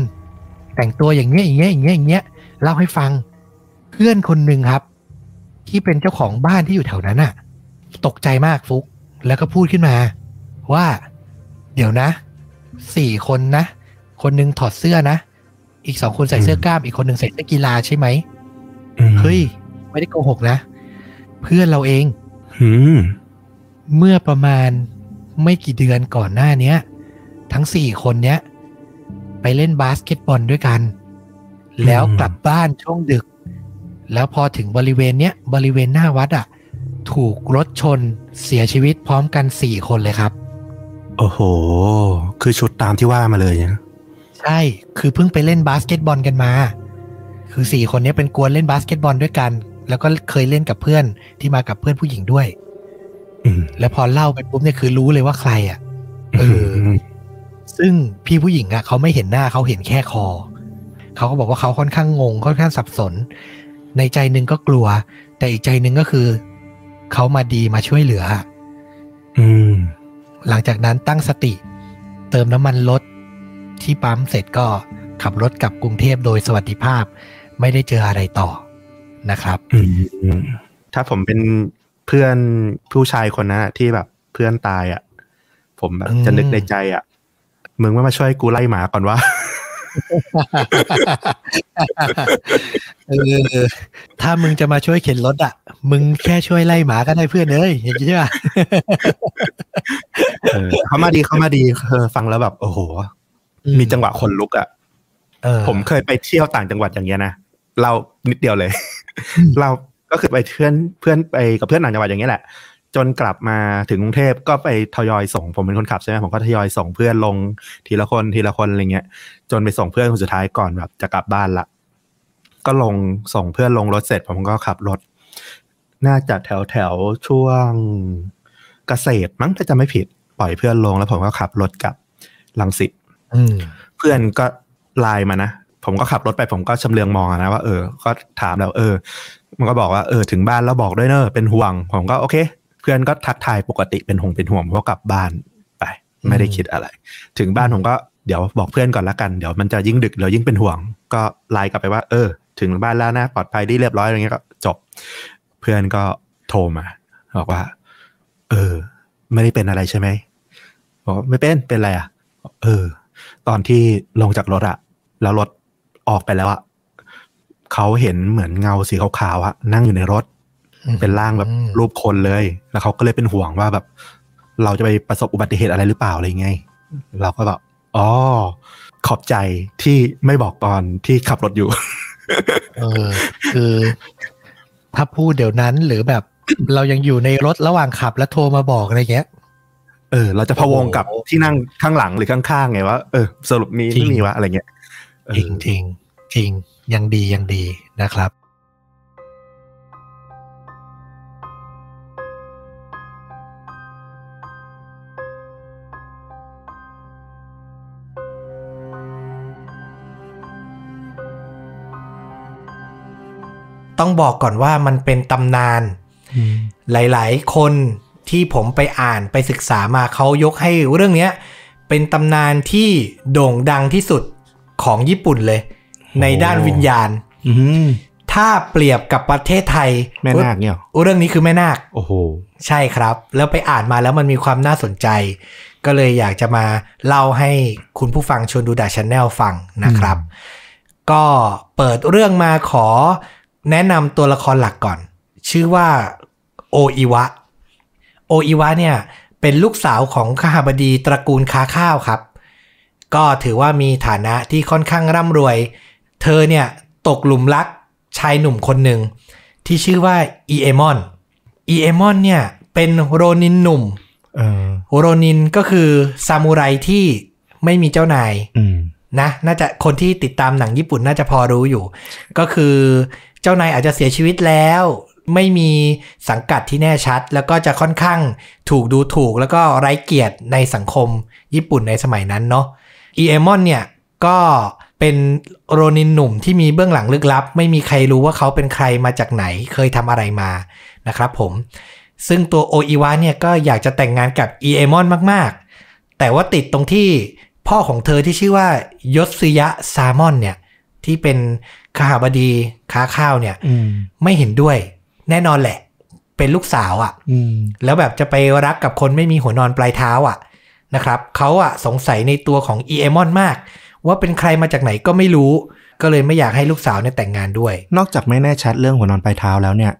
แต่งตัวอย่างเงี้ยอย่างเงี้ยอย่างเงี้ยอย่างเงี้ยเล่าให้ฟังเพื่อนคนหนึ่งครับ ที่เป็นเจ้าของบ้านที่อยู่แถวนั้นน่ะตกใจมากฟุกแล้วก็พูดขึ้นมา ว่า เดี๋ยวนะสี่คนนะคนหนึ่งถอดเสื้อนะ อีกสองคนใส่เสื้อกล้าม อีกคนหนึ่งใส่เสื้อกีฬาใช่ไหม
อืม
เฮ้ย ไม่ได้โกหกนะ เพื่อนเราเอง
อืม
เมื่อประมาณไม่กี่เดือนก่อนหน้าเนี้ย ทั้งสี่คนเนี้ย ไปเล่นบาสเกตบอลด้วยกัน แล้วกลับบ้านช่วงดึก แล้วพอถึงบริเวณเนี้ยบริเวณหน้าวัดอะ ถูกรถชนเสียชีวิตพร้อมกันสี่คนเลยครับ
โอ้โห คือชุดตามที่ว่ามาเลยนะ
ใช่ คือเพิ่งไปเล่นบาสเกตบอลกันมา คือสี่คนเนี้ยเป็นก๊วนเล่นบาสเกตบอลด้วยกัน แล้วก็เคยเล่นกับเพื่อนที่มากับเพื่อนผู้หญิงด้วย
อืม
แล้วพอเล่าไปปุ๊บเนี่ยคือรู้เลยว่าใครอะเออ
ม
ซึ่งพี่ผู้หญิงอะเขาไม่เห็นหน้าเขาเห็นแค่คอ เขาก็บอกว่าเขาค่อนข้างงง ค่อนข้างสับสน ในใจหนึ่งก็กลัว แต่อีกใจหนึ่งก็คือ เขามาดีมาช่วยเหลือ
อืม
หลังจากนั้นตั้งสติ เติมน้ำมันรถที่ปั๊มเสร็จก็ขับรถกลับกรุงเทพโดยสวัสดิภาพ ไม่ได้เจออะไรต่อนะครับ
อืมถ้าผมเป็นเพื่อนผู้ชายคนนั้นอะที่แบบเพื่อนตายอะ ผมแบบ
อืม
จะนึกในใจอะ มึงไม่มาช่วยกูไล่หมาก่อนวะ
เออถ้ามึงจะมาช่วยเข็นรถอะ มึงแค่ช่วยไล่หมาก็ได้เพื่อนเอ้ยอย่างนี้ใช่ป่ะ
เออเขามาดีเขามาดีเออฟังแล้วแบบ โอ้โห มีจังหวะคนลุกอะ
เออ
ผมเคยไปเที่ยวต่างจังหวัดอย่างเงี้ยนะเรานิดเดียวเลย เราก็คือไปเพื่อนเพื่อนไปกับเพื่อนต่างจังหวัดอย่างเงี้ยแหละ จนกลับมาถึงกรุงเทพก็ไปทยอยส่งผมเป็นคนขับใช่ไหมผมก็ทยอยส่งเพื่อนลงทีละคนทีละคนอะไรเงี้ย จนไปส่งเพื่อนคนสุดท้ายก่อนแบบจะกลับบ้านละก็ลงส่งเพื่อนลงรถเสร็จ ผมก็ขับรถ น่าจะแถวแถวๆช่วงเกษตรมั้งถ้าจะไม่ผิดปล่อยเพื่อนลงแล้วผมก็ขับรถกลับลังสิต
อืม
เพื่อนก็ไลน์มานะผมก็ขับรถไปผมก็ชำเลืองมองอะนะว่าเออ ก็ถามแล้ว เออ มันก็บอกว่าเออถึงบ้านแล้วบอกด้วยเนอะเป็นห่วง ผมก็โอเค เพื่อนก็ทักทายปกติเป็นห่วงเป็นห่วงเพราะกลับบ้านไป ไม่ได้คิดอะไร ถึงบ้านผมก็เดี๋ยวบอกเพื่อนก่อนละกันเดี๋ยวมันจะยิ่งดึกเดี๋ยวยิ่งเป็นห่วง ก็ไลน์กลับไปว่า เออ ถึงบ้านแล้วนะปลอดภัยดีเรียบร้อยอะไรเงี้ยก็จบ เพื่อนก็โทรมาบอกว่า เออ ไม่ได้เป็นอะไรใช่ไหมบอกว่าไม่เป็นเป็นอะไรอะ เออ ตอนที่ลงจากรถอะแล้วรถออกไปแล้วอะเขาเห็นเหมือนเงาสีขาวๆอะนั่งอยู่ในรถ
อืม
เป็นร่างแบบ
อืม
รูปคนเลย แล้วเขาก็เลยเป็นห่วงว่าแบบ เราจะไปประสบอุบัติเหตุอะไรหรือเปล่าอะไรไงเราก็แบบอ๋อขอบใจที่ไม่บอกตอนที่ขับรถอยู่
เออ คือ ถ้าพูดเดี๋ยวนั้นหรือแบบ เรายังอยู่ในรถระหว่างขับแล้วโทรมาบอกอะไรเงี้ย
เออ เราจะพะวงกับ
โอ้โห
ที่นั่งข้างหลังหรือข้างๆไงว่าเออสรุปมี
จริง
ไม่มีวะอะไรเงี้ยเออ
จริงจริงจริงยังดียังดีนะครับ ต้องบอกก่อนว่ามันเป็นตำนาน
อืม
หลายๆ คนที่ผมไปอ่านไปศึกษามาเขายกให้เรื่องเนี้ยเป็นตำนานที่โด่งดังที่สุดของญี่ปุ่นเลย ในด้านวิญญาณ
อืม
ถ้าเปรียบกับประเทศไทย
แม่นาคเนี่ยเหรอ
เรื่องนี้คือแม่นาค
โอ้โห
ใช่ครับ แล้วไปอ่านมาแล้วมันมีความน่าสนใจ ก็เลยอยากจะมาเล่าให้คุณผู้ฟังชวนดูดาชแนลฟังนะครับ ก็เปิดเรื่องมาขอ แนะนำตัวละครหลักก่อน ชื่อว่าโออิวะ โออิวะเนี่ย เป็นลูกสาวของขหาบดีตระกูลค้าข้าวครับ ก็ถือว่ามีฐานะที่ค่อนข้างร่ำรวย เธอเนี่ย ตกหลุมรักชายหนุ่มคนหนึ่ง ที่ชื่อว่าอีเอมอนอีเอมอนเนี่ย เป็นโรนินหนุ่ม
เออ
โรนินก็คือซามูไรที่ไม่มีเจ้านาย
อืม
นะ น่าจะคนที่ติดตามหนังญี่ปุ่นน่าจะพอรู้อยู่ ก็คือ เจ้านายอาจจะเสียชีวิตแล้ว ไม่มีสังกัดที่แน่ชัด แล้วก็จะค่อนข้างถูกดูถูกแล้วก็ไร้เกียรติในสังคมญี่ปุ่นในสมัยนั้นเนาะอีเอมอนเนี่ยก็เป็นโรนินหนุ่มที่มีเบื้องหลังลึกลับ ไม่มีใครรู้ว่าเขาเป็นใครมาจากไหนเคยทำอะไรมานะครับผม ซึ่งตัวโออิวะเนี่ยก็อยากจะแต่งงานกับอีเอมอนมากๆ แต่ว่าติดตรงที่พ่อของเธอที่ชื่อว่ายศซึยะซามอนเนี่ยที่เป็น ขหาบดีค้าข้าวเนี่ย
อืม
ไม่เห็นด้วย แน่นอนแหละ เป็นลูกสาวอะ่ะ
อืม
แล้วแบบจะไปรักกับคนไม่มีหัวนอนปลายเท้าอะ่ะนะครับเขาอะ่ะสงสัยในตัวของอีเอมอนมาก ว่าเป็นใครมาจากไหนก็ไม่รู้ ก็เลยไม่อยากให้ลูกสาวเนี่ยแต่งงานด้วย
นอกจากไม่แน่ชัดเรื่องหัวนอนปลายเท้าแล้วเนี่ย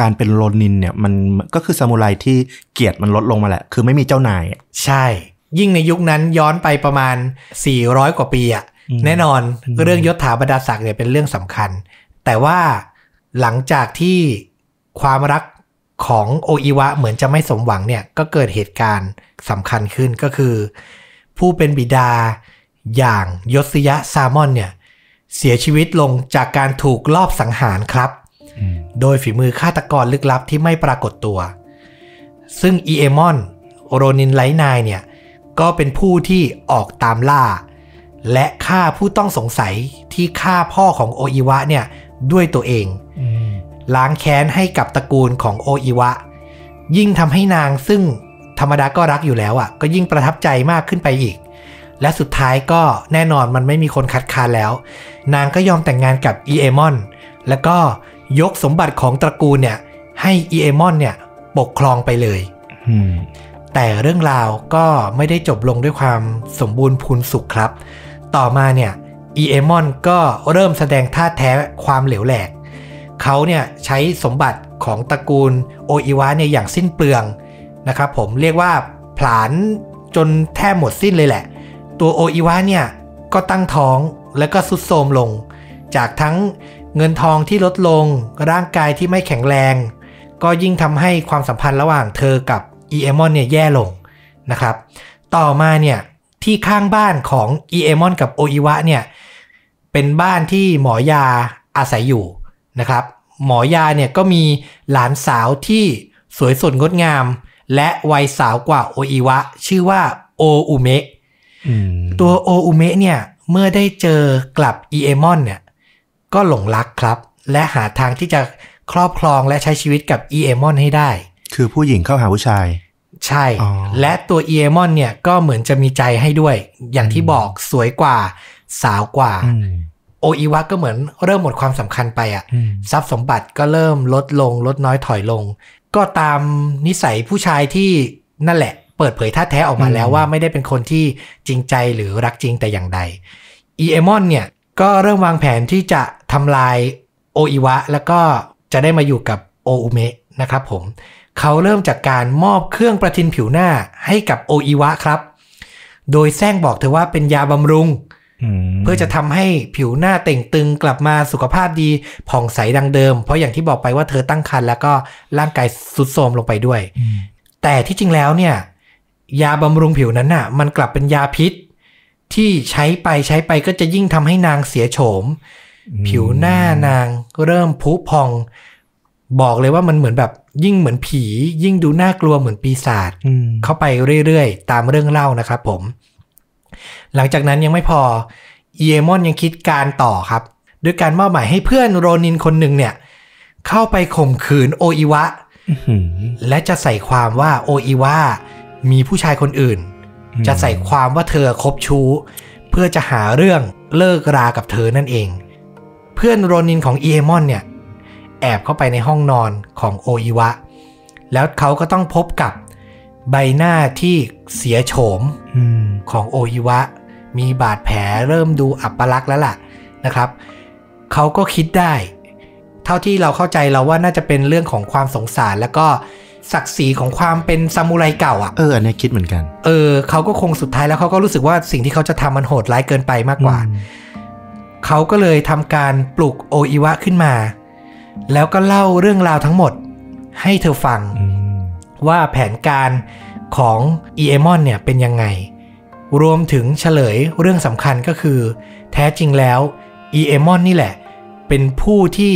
การเป็นโรนินเนี่ยมันก็คือซามูไรที่เกียรติมันลดลงมาแหละ คือไม่มีเจ้านายอะ
ใช่ ยิ่งในยุคนั้นย้อนไปประมาณ 400 กว่าปีอะ
อืม
แน่นอน
อืม
เรื่องยศถาบรรดาศักดิ์เนี่ยเป็นเรื่องสำคัญ แต่ว่าหลังจากที่ความรักของโออิวะเหมือนจะไม่สมหวังเนี่ยก็เกิดเหตุการณ์สำคัญขึ้นก็คือ ผู้เป็นบิดาอย่างโยสึยะซามอนเนี่ยเสียชีวิตลงจากการถูกลอบสังหารครับ
อืม
โดยฝีมือฆาตกรลึกลับที่ไม่ปรากฏตัว ซึ่งอีเอมอนโรนินไร้นายเนี่ยก็เป็นผู้ที่ออกตามล่า และฆ่าผู้ต้องสงสัยที่ฆ่าพ่อของโออิวะเนี่ยด้วยตัวเอง
อืม
ล้างแค้นให้กับตระกูลของโออิวะ ยิ่งทำให้นางซึ่งธรรมดาก็รักอยู่แล้วอะ่ะ ก็ยิ่งประทับใจมากขึ้นไปอีก และสุดท้ายก็แน่นอนมันไม่มีคนคัดค้านแล้ว นางก็ยอมแต่งงานกับอีเอมอนแล้วก็ยกสมบัติของตระกูลเนี่ย ให้อีเอมอนเนี่ยปกครองไปเลย
อืม
แต่เรื่องราวก็ไม่ได้จบลงด้วยความสมบูรณ์พูนสุขครับ ต่อมาเนี่ยอีเอมอนก็เริ่มแสดงท่าแท้ความเหลวแหลก เขาเนี่ยใช้สมบัติของตระกูลโออิวะเนี่ยอย่างสิ้นเปลืองนะครับผมเรียกว่าผลาญจนแทบหมดสิ้นเลยแหละ ตัวโออิวะเนี่ยก็ตั้งท้องแล้วก็สุดโทรมลง จากทั้งเงินทองที่ลดลง ร่างกายที่ไม่แข็งแรง ก็ยิ่งทำให้ความสัมพันธ์ระหว่างเธอกับอีเอมอนเนี่ยแย่ลงนะครับ ต่อมาเนี่ย ที่ข้างบ้านของอีเอมอนกับโออิวะเนี่ยเป็นบ้านที่หมอยาอาศัยอยู่นะครับ หมอยาเนี่ยก็มีหลานสาวที่สวยสดงดงาม และวัยสาวกว่าโออิวะ ชื่อว่าโออุเมะ
อืม
ตัวโออุเมะเนี่ยเมื่อได้เจอกลับอีเอมอนเนี่ยก็หลงรักครับ และหาทางที่จะครอบครองและใช้ชีวิตกับอีเอมอนให้ได้
คือผู้หญิงเข้าหาผู้ชาย
ใช่
อ๋อ
และตัวอีเอมอนเนี่ยก็เหมือนจะมีใจให้ด้วย อย่างที่บอกสวยกว่า สาวกว่า
อืม
โออิวะก็เหมือนเริ่มหมดความสำคัญไปอะ
อืม
ทรัพย์สมบัติก็เริ่มลดลง ลดน้อยถอยลง ก็ตามนิสัยผู้ชายที่นั่นแหละ เปิดเผยท่าแท้ออกมาแล้วว่าไม่ได้เป็นคนที่จริงใจหรือรักจริงแต่อย่างใดอีเอมอนเนี่ยก็เริ่มวางแผนที่จะทำลายโออิวะ แล้วก็จะได้มาอยู่กับโออุเมะนะครับผม เขาเริ่มจากการมอบเครื่องประทินผิวหน้าให้กับโออิวะครับ โดยแซงบอกเธอว่าเป็นยาบำรุง
ม
เพื่อจะทำให้ผิวหน้าเต่งตึงกลับมาสุขภาพดีผ่องใสดังเดิม เพราะอย่างที่บอกไปว่าเธอตั้งครรภ์แล้วก็ร่างกายสุดโทรมลงไปด้วย
อืม
แต่ที่จริงแล้วเนี่ย ยาบำรุงผิวนั้นน่ะ มันกลับเป็นยาพิษ ที่ใช้ไปใช้ไปก็จะยิ่งทำให้นางเสียโฉม ผิวหน้านางเริ่มพุพอง บอกเลยว่ามันเหมือนแบบยิ่งเหมือนผี ยิ่งดูน่ากลัวเหมือนปีศาจ
อืม
เข้าไปเรื่อยๆ ตามเรื่องเล่านะครับผม หลังจากนั้นยังไม่พอเอมอนยังคิดการต่อครับด้วยการมอบหมายให้เพื่อนโรนินคนหนึ่งเนี่ย เข้าไปข่มขืนโออิวะ
อื้อหือ
และจะใส่ความว่าโออิวะมีผู้ชายคนอื่น
อืม
จะใส่ความว่าเธอคบชู้ เพื่อจะหาเรื่องเลิกรากับเธอนั่นเอง เพื่อนโรนินของเอมอนเนี่ย แอบเข้าไปในห้องนอนของโออิวะ แล้วเขาก็ต้องพบกับใบหน้าที่เสียโฉม
อืม
ของโออิวะ มีบาดแผลเริ่มดูอัปลักษณ์แล้วล่ะนะครับ เขาก็คิดได้ เท่าที่เราเข้าใจเราว่าน่าจะเป็นเรื่องของความสงสารแล้วก็ศักดิ์ศรีของความเป็นซามูไรเก่าอะ
เอออันเนี้ยคิดเหมือนกัน
เออ เขาก็คงสุดท้ายแล้วเขาก็รู้สึกว่าสิ่งที่เขาจะทำมันโหดร้ายเกินไปมากกว่า เขาก็เลยทำการปลุกโออิวะขึ้นมา แล้วก็เล่าเรื่องราวทั้งหมดให้เธอฟัง
อืม
ว่าแผนการของอีเอมอนเนี่ยเป็นยังไง รวมถึงเฉลยเรื่องสำคัญก็คือ แท้จริงแล้วอีเอมอนนี่แหละ เป็นผู้ที่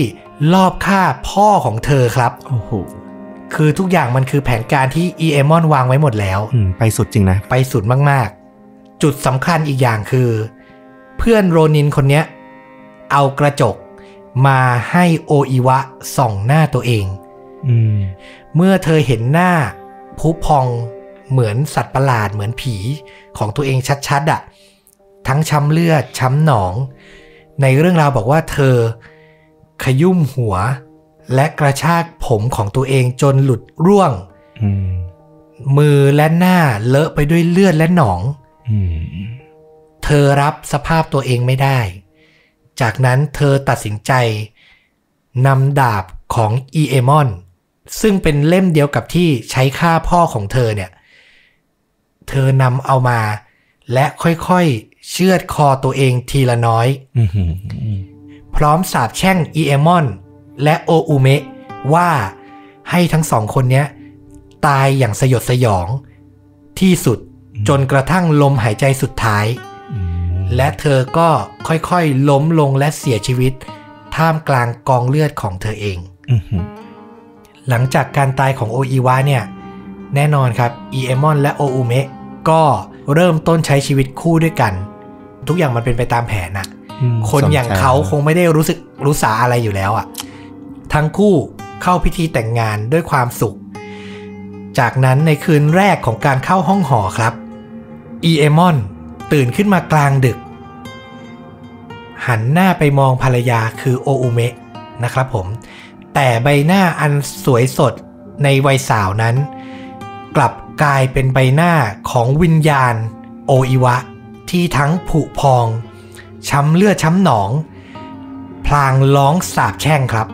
ลอบฆ่าพ่อของเธอครับ
โอ้โห
คือทุกอย่างมันคือแผนการที่อีเอมอนวางไว้หมดแล้ว
อืมไปสุดจริงนะ
ไปสุดมากๆ จุดสำคัญอีกอย่างคือ เพื่อนโรนินคนเนี้ย เอากระจก มาให้โออิวะส่องหน้าตัวเอง
อืม
เมื่อเธอเห็นหน้าพุพองเหมือนสัตว์ประหลาดเหมือนผีของตัวเองชัดๆอะ่ะ ทั้งช้ำเลือดช้ำหนอง ในเรื่องราวบอกว่าเธอขยุ่มหัว และกระชากผมของตัวเองจนหลุดร่วง
อืม
มือและหน้าเลอะไปด้วยเลือดและหนอง
อืม
เธอรับสภาพตัวเองไม่ได้ จากนั้นเธอตัดสินใจนำดาบของอีเอมอนซึ่งเป็นเล่มเดียวกับที่ใช้ฆ่าพ่อของเธอเนี่ย เธอนำเอามา และค่อยๆ เชือดคอตัวเองทีละน้อย
อืมอืมอืม
พร้อมสาบแช่งอีเอมอน และโออุเมะว่าให้ทั้งสองคนเนี้ย ตายอย่างสยดสยอง ที่สุดจนกระทั่งลมหายใจสุดท้าย
อืม
และเธอก็ค่อยๆล้มลงและเสียชีวิต ท่ามกลางกองเลือดของเธอเอง
อืมอืม
หลังจากการตายของโออิวะเนี่ย แน่นอนครับอีเอมอนและโออุเมะก็เริ่มต้นใช้ชีวิตคู่ด้วยกัน ทุกอย่างมันเป็นไปตามแผนนะ
อืม
คนอย่างเขาคงไม่ได้รู้สึกรู้สาอะไรอยู่แล้วอะ่ะ ทั้งคู่เข้าพิธีแต่งงานด้วยความสุข จากนั้นในคืนแรกของการเข้าห้องหอครับอีเอมอน ตื่นขึ้นมากลางดึก หันหน้าไปมองภรรยาคือโออุเมะนะครับผม แต่ใบหน้าอันสวยสดในวัยสาวนั้น กลับกลายเป็นใบหน้าของวิญญาณโออิวะ ที่ทั้งผุพอง ช้ำเลือดช้ำหนอง พลางร้องสาบแช่งครับ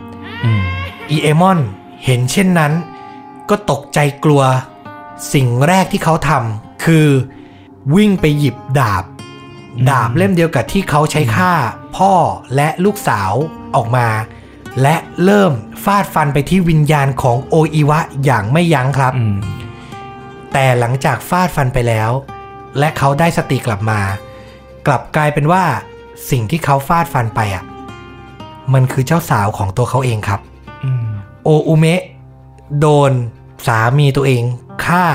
อี
เอมอนเห็นเช่นนั้น ก็ตกใจกลัว สิ่งแรกที่เขาทำคือ วิ่งไปหยิบดาบ ดาบเล่มเดียวกับที่เขาใช้ฆ่า พ่อและลูกสาวออกมา และเริ่มฟาดฟันไปที่วิญญาณของโออิวะอย่างไม่ยั้งครับ
อืม
แต่หลังจากฟาดฟันไปแล้ว และเขาได้สติกลับมา กลับกลายเป็นว่าสิ่งที่เขาฟาดฟันไปอะ มันคือเจ้าสาวของตัวเขาเองครับ
อืม
โออุเมะโดนสามีตัวเองฆ่า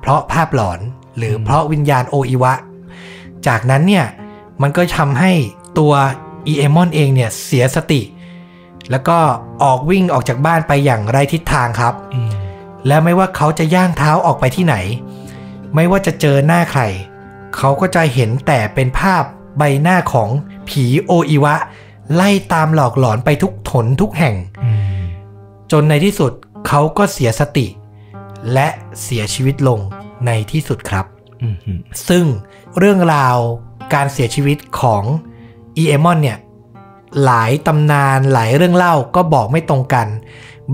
เพราะภาพหลอน หรือเพราะวิญญาณโออิวะ จากนั้นเนี่ยมันก็ทำให้ตัวอีเอมอนเองเนี่ยเสียสติ แล้วก็ออกวิ่งออกจากบ้านไปอย่างไร้ทิศทางครับ
อืม
และไม่ว่าเขาจะย่างเท้าออกไปที่ไหน ไม่ว่าจะเจอหน้าใคร เขาก็จะเห็นแต่เป็นภาพใบหน้าของผีโออิวะ ไล่ตามหลอกหลอนไปทุกถนทุกแห่ง
อืม
จนในที่สุดเขาก็เสียสติ และเสียชีวิตลง ในที่สุดครับ
อืมอืม
ซึ่งเรื่องราวการเสียชีวิตของอีเอมอนเนี่ยหลายตำนานหลายเรื่องเล่าก็บอกไม่ตรงกัน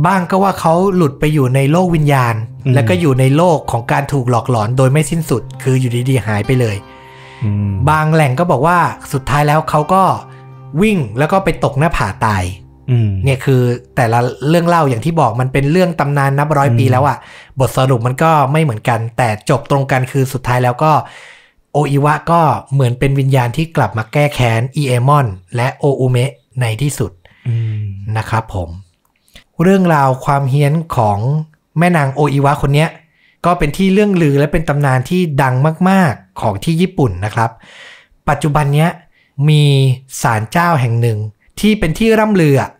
บ้างก็ว่าเขาหลุดไปอยู่ในโลกวิญญาณ แล้วก็อยู่ในโลกของการถูกหลอกหลอนโดยไม่สิ้นสุด คืออยู่ดีๆหายไปเลย
อืม
บางแหล่งก็บอกว่าสุดท้ายแล้วเขาก็วิ่งแล้วก็ไปตกหน้าผาตาย
อืม
เนี่ยคือแต่ละเรื่องเล่าอย่างที่บอกมันเป็นเรื่องตำนานนับร้อยปี
อืม
แล้วอะบทสรุปมันก็ไม่เหมือนกัน แต่จบตรงกันคือสุดท้ายแล้วก็ โออิวะก็เหมือนเป็นวิญญาณที่กลับมาแก้แค้นอีเอมอนและโออุเมะในที่สุด
อืม
นะครับผม เรื่องราวความเฮี้ยนของแม่นางโออิวะคนเนี้ย ก็เป็นที่เรื่องลือและเป็นตำนานที่ดังมาก ๆของที่ญี่ปุ่นนะครับ ปัจจุบันเนี้ยมีศาลเจ้าแห่งหนึ่งที่เป็นที่ร่ำลืออะ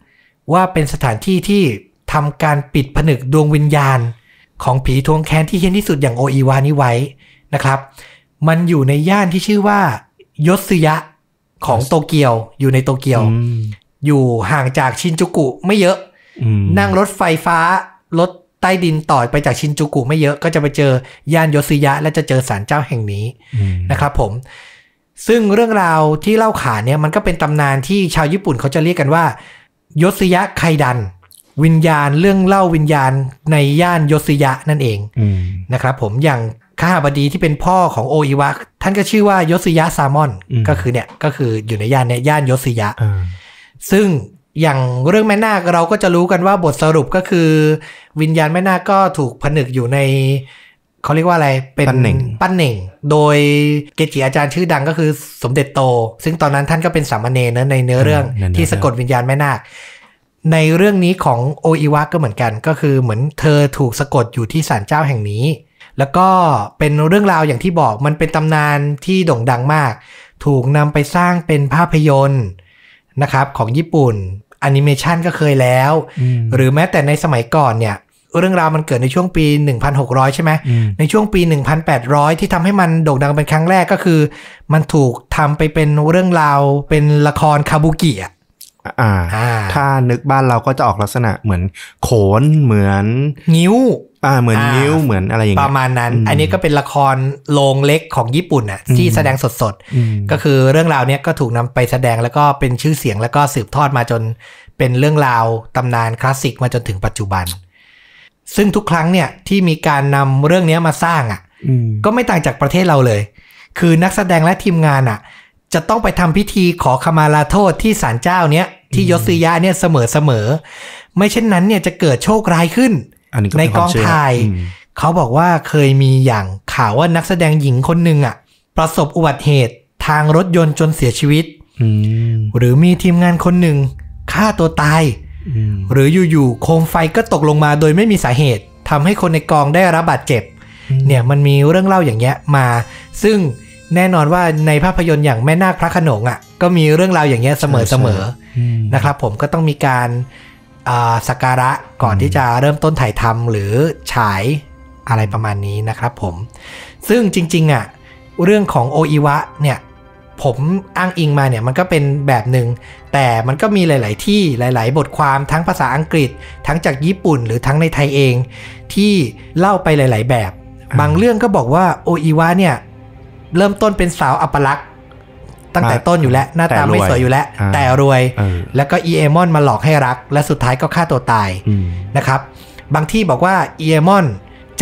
ว่าเป็นสถานที่ที่ทำการปิดผนึกดวงวิญญาณ ของผีทวงแค้นที่เฮี้ยนที่สุดอย่างโออิวานี้ไว้นะครับ มันอยู่ในย่านที่ชื่อว่ายศซึยะของโตเกียวอยู่ในโตเกียว
อืม
อยู่ห่างจากชินจูกุไม่เยอะ
อืม
นั่งรถไฟฟ้ารถใต้ดินต่อไปจากชินจูกุไม่เยอะก็จะไปเจอย่านโยซิยะ และจะเจอศาลเจ้าแห่งนี้
อืม
นะครับผม ซึ่งเรื่องราวที่เล่าขานเนี่ยมันก็เป็นตำนานที่ชาวญี่ปุ่นเขาจะเรียกกันว่า ยศยะไคดัน วิญญาณเรื่องเล่าวิญญาณในย่านยศยะนั่นเอง
อืม
นะครับผมอย่างข้าบดีที่เป็นพ่อของโออิวะ ท่านก็ชื่อว่ายศยะซามอน ก็คือเนี่ยก็คืออยู่ในย่านเนี่ยย่านยศยะ
อ่า
ซึ่งอย่างเรื่องแม่นาคเราก็จะรู้กันว่าบทสรุปก็คือ วิญญาณแม่นาคก็ถูกผนึกอยู่ใน เขาเรียกว่าอะไร เป็น
ปั้นเหน่ง
ปั้นเหน่ง โดยเกจิอาจารย์ชื่อดังก็คือสมเด็จโต ซึ่งตอนนั้นท่านก็เป็นสามเณรนะในเนื้อเรื่อง
ในเนื้อ
ที่สะกดวิญญาณแม่นาค ในเรื่องนี้ของโออิวะก็เหมือนกัน ก็คือเหมือนเธอถูกสะกดอยู่ที่ศาลเจ้าแห่งนี้ แล้วก็เป็นเรื่องราวอย่างที่บอกมันเป็นตำนานที่โด่งดังมาก ถูกนำไปสร้างเป็นภาพยนตร์นะครับของญี่ปุ่นแอนิเมชันก็เคยแล้ว
อืม
หรือแม้แต่ในสมัยก่อนเนี่ย เรื่องราวมันเกิดในช่วงปี 1600 ใช่ไหม
อืม
ในช่วงปี 1800 ที่ทำให้มันโด่งดังเป็นครั้งแรกก็คือ มันถูกทำไปเป็นเรื่องราวเป็นละครคาบุกิอะ
อ่า
อ่า
ถ้านึกบ้านเราก็จะออกลักษณะเหมือนโขนเหมือน
นิ้ว
อ่าเหมือน
อ่า
นิ้วเหมือนอะไรอย่าง
ป
เงี้
ระ
ย
มาณนั้น
อืม
อันนี้ก็เป็นละครโรงเล็กของญี่ปุ่นอะที่
อืม
แสดงสด
อืม
ๆก็คือเรื่องราวเนี้ยก็ถูกนำไปแสดงแล้วก็เป็นชื่อเสียงแล้วก็สืบทอดมาจนเป็นเรื่องราวตำนานคลาสสิกมาจนถึงปัจจุบัน ซึ่งทุกครั้งเนี่ยที่มีการนำเรื่องเนี้ยมาสร้างอะ
อืม
ก็ไม่ต่างจากประเทศเราเลย คือนักแสดงและทีมงานอะ จะต้องไปทำพิธีขอขมาลาโทษที่ศาลเจ้าเนี้ยที่ยศซิยะเนี่ยเสมอเสมอๆไม่เช่นนั้นเนี่ยจะเกิดโชคร้ายขึ้น
อันนี้ก็
ใน
เป็น
ก
ควา
อง
มเชื่
ถ่าย
อืม
เขาบอกว่าเคยมีอย่างข่าวว่านักแสดงหญิงคนหนึ่งอะ ประสบอุบัติเหตุทางรถยนต์จนเสียชีวิต
อืม
หรือมีทีมงานคนหนึ่งฆ่าตัวตาย
อืม
หรืออยู่ๆโคมไฟก็ตกลงมาโดยไม่มีสาเหตุทำให้คนในกองได้รับบาดเจ็บ เนี่ยมันมีเรื่องเล่าอย่างเงี้ยมา ซึ่งแน่นอนว่าในภาพยนตร์อย่างแม่นาคพระโขนงอะ ก็มีเรื่องราวอย่างเงี้ยเสมอเสมอ
อืม
นะครับ ผมก็ต้องมีการอ่าสักการะก่อนที่จะเริ่มต้นถ่ายทำหรือฉายอะไรประมาณนี้นะครับผม ซึ่งจริงๆอะเรื่องของโออิวะเนี่ยผมอ้างอิงมาเนี่ยมันก็เป็นแบบหนึ่ง แต่มันก็มีหลาย ๆ ที่หลาย ๆ บทความทั้งภาษาอังกฤษ ทั้งจากญี่ปุ่นหรือทั้งในไทยเอง ที่เล่าไปหลาย ๆ แบบ บางเรื่องก็บอกว่าโออิวะเนี่ย เริ่มต้นเป็นสาวอัปลักษณ์ตั้งแต่ต้นอยู่แล้ว หน้าตาไม่สวยอยู่แล้ว แต่รวย
เออ
แล้วก็อีเอมอนมาหลอกให้รัก และสุดท้ายก็ฆ่าตัวตาย
อืม
นะครับ บางที่บอกว่าอีเอมอน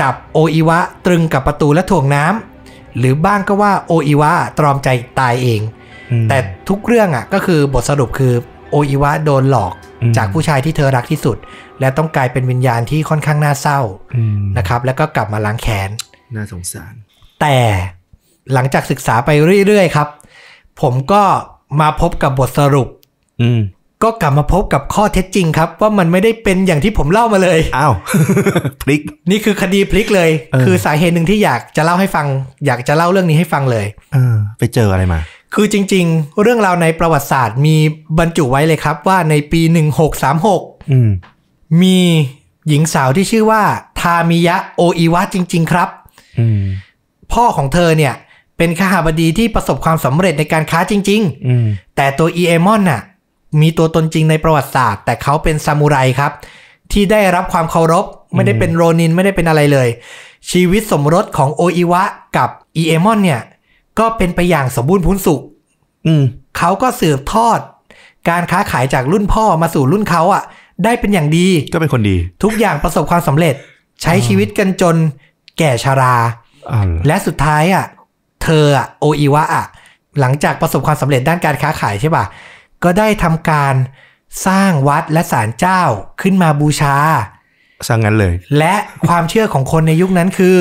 จับโออิวะตรึงกับประตูและถ่วงน้ำหรือบ้างก็ว่าโออิวะตรอมใจตายเอง
อืม
แต่ทุกเรื่องอะก็คือบทสรุปคือโออิวะโดนหลอก
อืม
จากผู้ชายที่เธอรักที่สุด และต้องกลายเป็นวิญญาณที่ค่อนข้างน่าเศร้า
อืม
นะครับ แล้วก็กลับมาล้างแค้น
น่าสงสาร
แต่หลังจากศึกษาไปเรื่อยๆครับ ผมก็มาพบกับบทสรุป
อืม
ก็กลับมาพบกับข้อเท็จจริงครับ ว่ามันไม่ได้เป็นอย่างที่ผมเล่ามาเลย
อ้าวพลิก
นี่คือคดีพลิกเลย
เออ
คือสาเหตุหนึ่งที่อยากจะเล่าให้ฟัง อยากจะเล่าเรื่องนี้ให้ฟังเลย
เออไปเจออะไรมา
คือจริง ๆ เรื่องราวในประวัติศาสตร์มีบรรจุไว้เลยครับว่าในปี 1636
อืม
มีหญิงสาวที่ชื่อว่า ทามิยะโออิวะจริง ๆ ครับ
อืม
พ่อของเธอเนี่ย เป็นข้าบดีที่ประสบความสำเร็จในการค้าจริงๆ
อืม
แต่ตัวอีเอมอนน่ะ มีตัวตนจริงในประวัติศาสตร์ แต่เขาเป็นซามูไรครับ ที่ได้รับความเคารพ ไม่ได้เป็นโรนินไม่ได้เป็นอะไรเลย ชีวิตสมรสของโออิวะกับอีเอมอนเนี่ย ก็เป็นไปอย่างสมบูรณ์พูนสุข
อืม
เขาก็สืบทอด การค้าขายจากรุ่นพ่อมาสู่รุ่นเขาอะ ได้เป็นอย่างดี
ก็เป็นคนดี
ทุกอย่างประสบความสำเร็จ ใช้ชีวิตกันจนแก่ชารา
อ่า
และสุดท้ายอะ เธออะโออิวะอะ หลังจากประสบความสำเร็จด้านการค้าขายใช่ป่ะ ก็ได้ทำการสร้างวัดและศาลเจ้าขึ้นมาบูชา
ซะงั้นเลย
และความเชื่อของคนในยุคนั้นคือ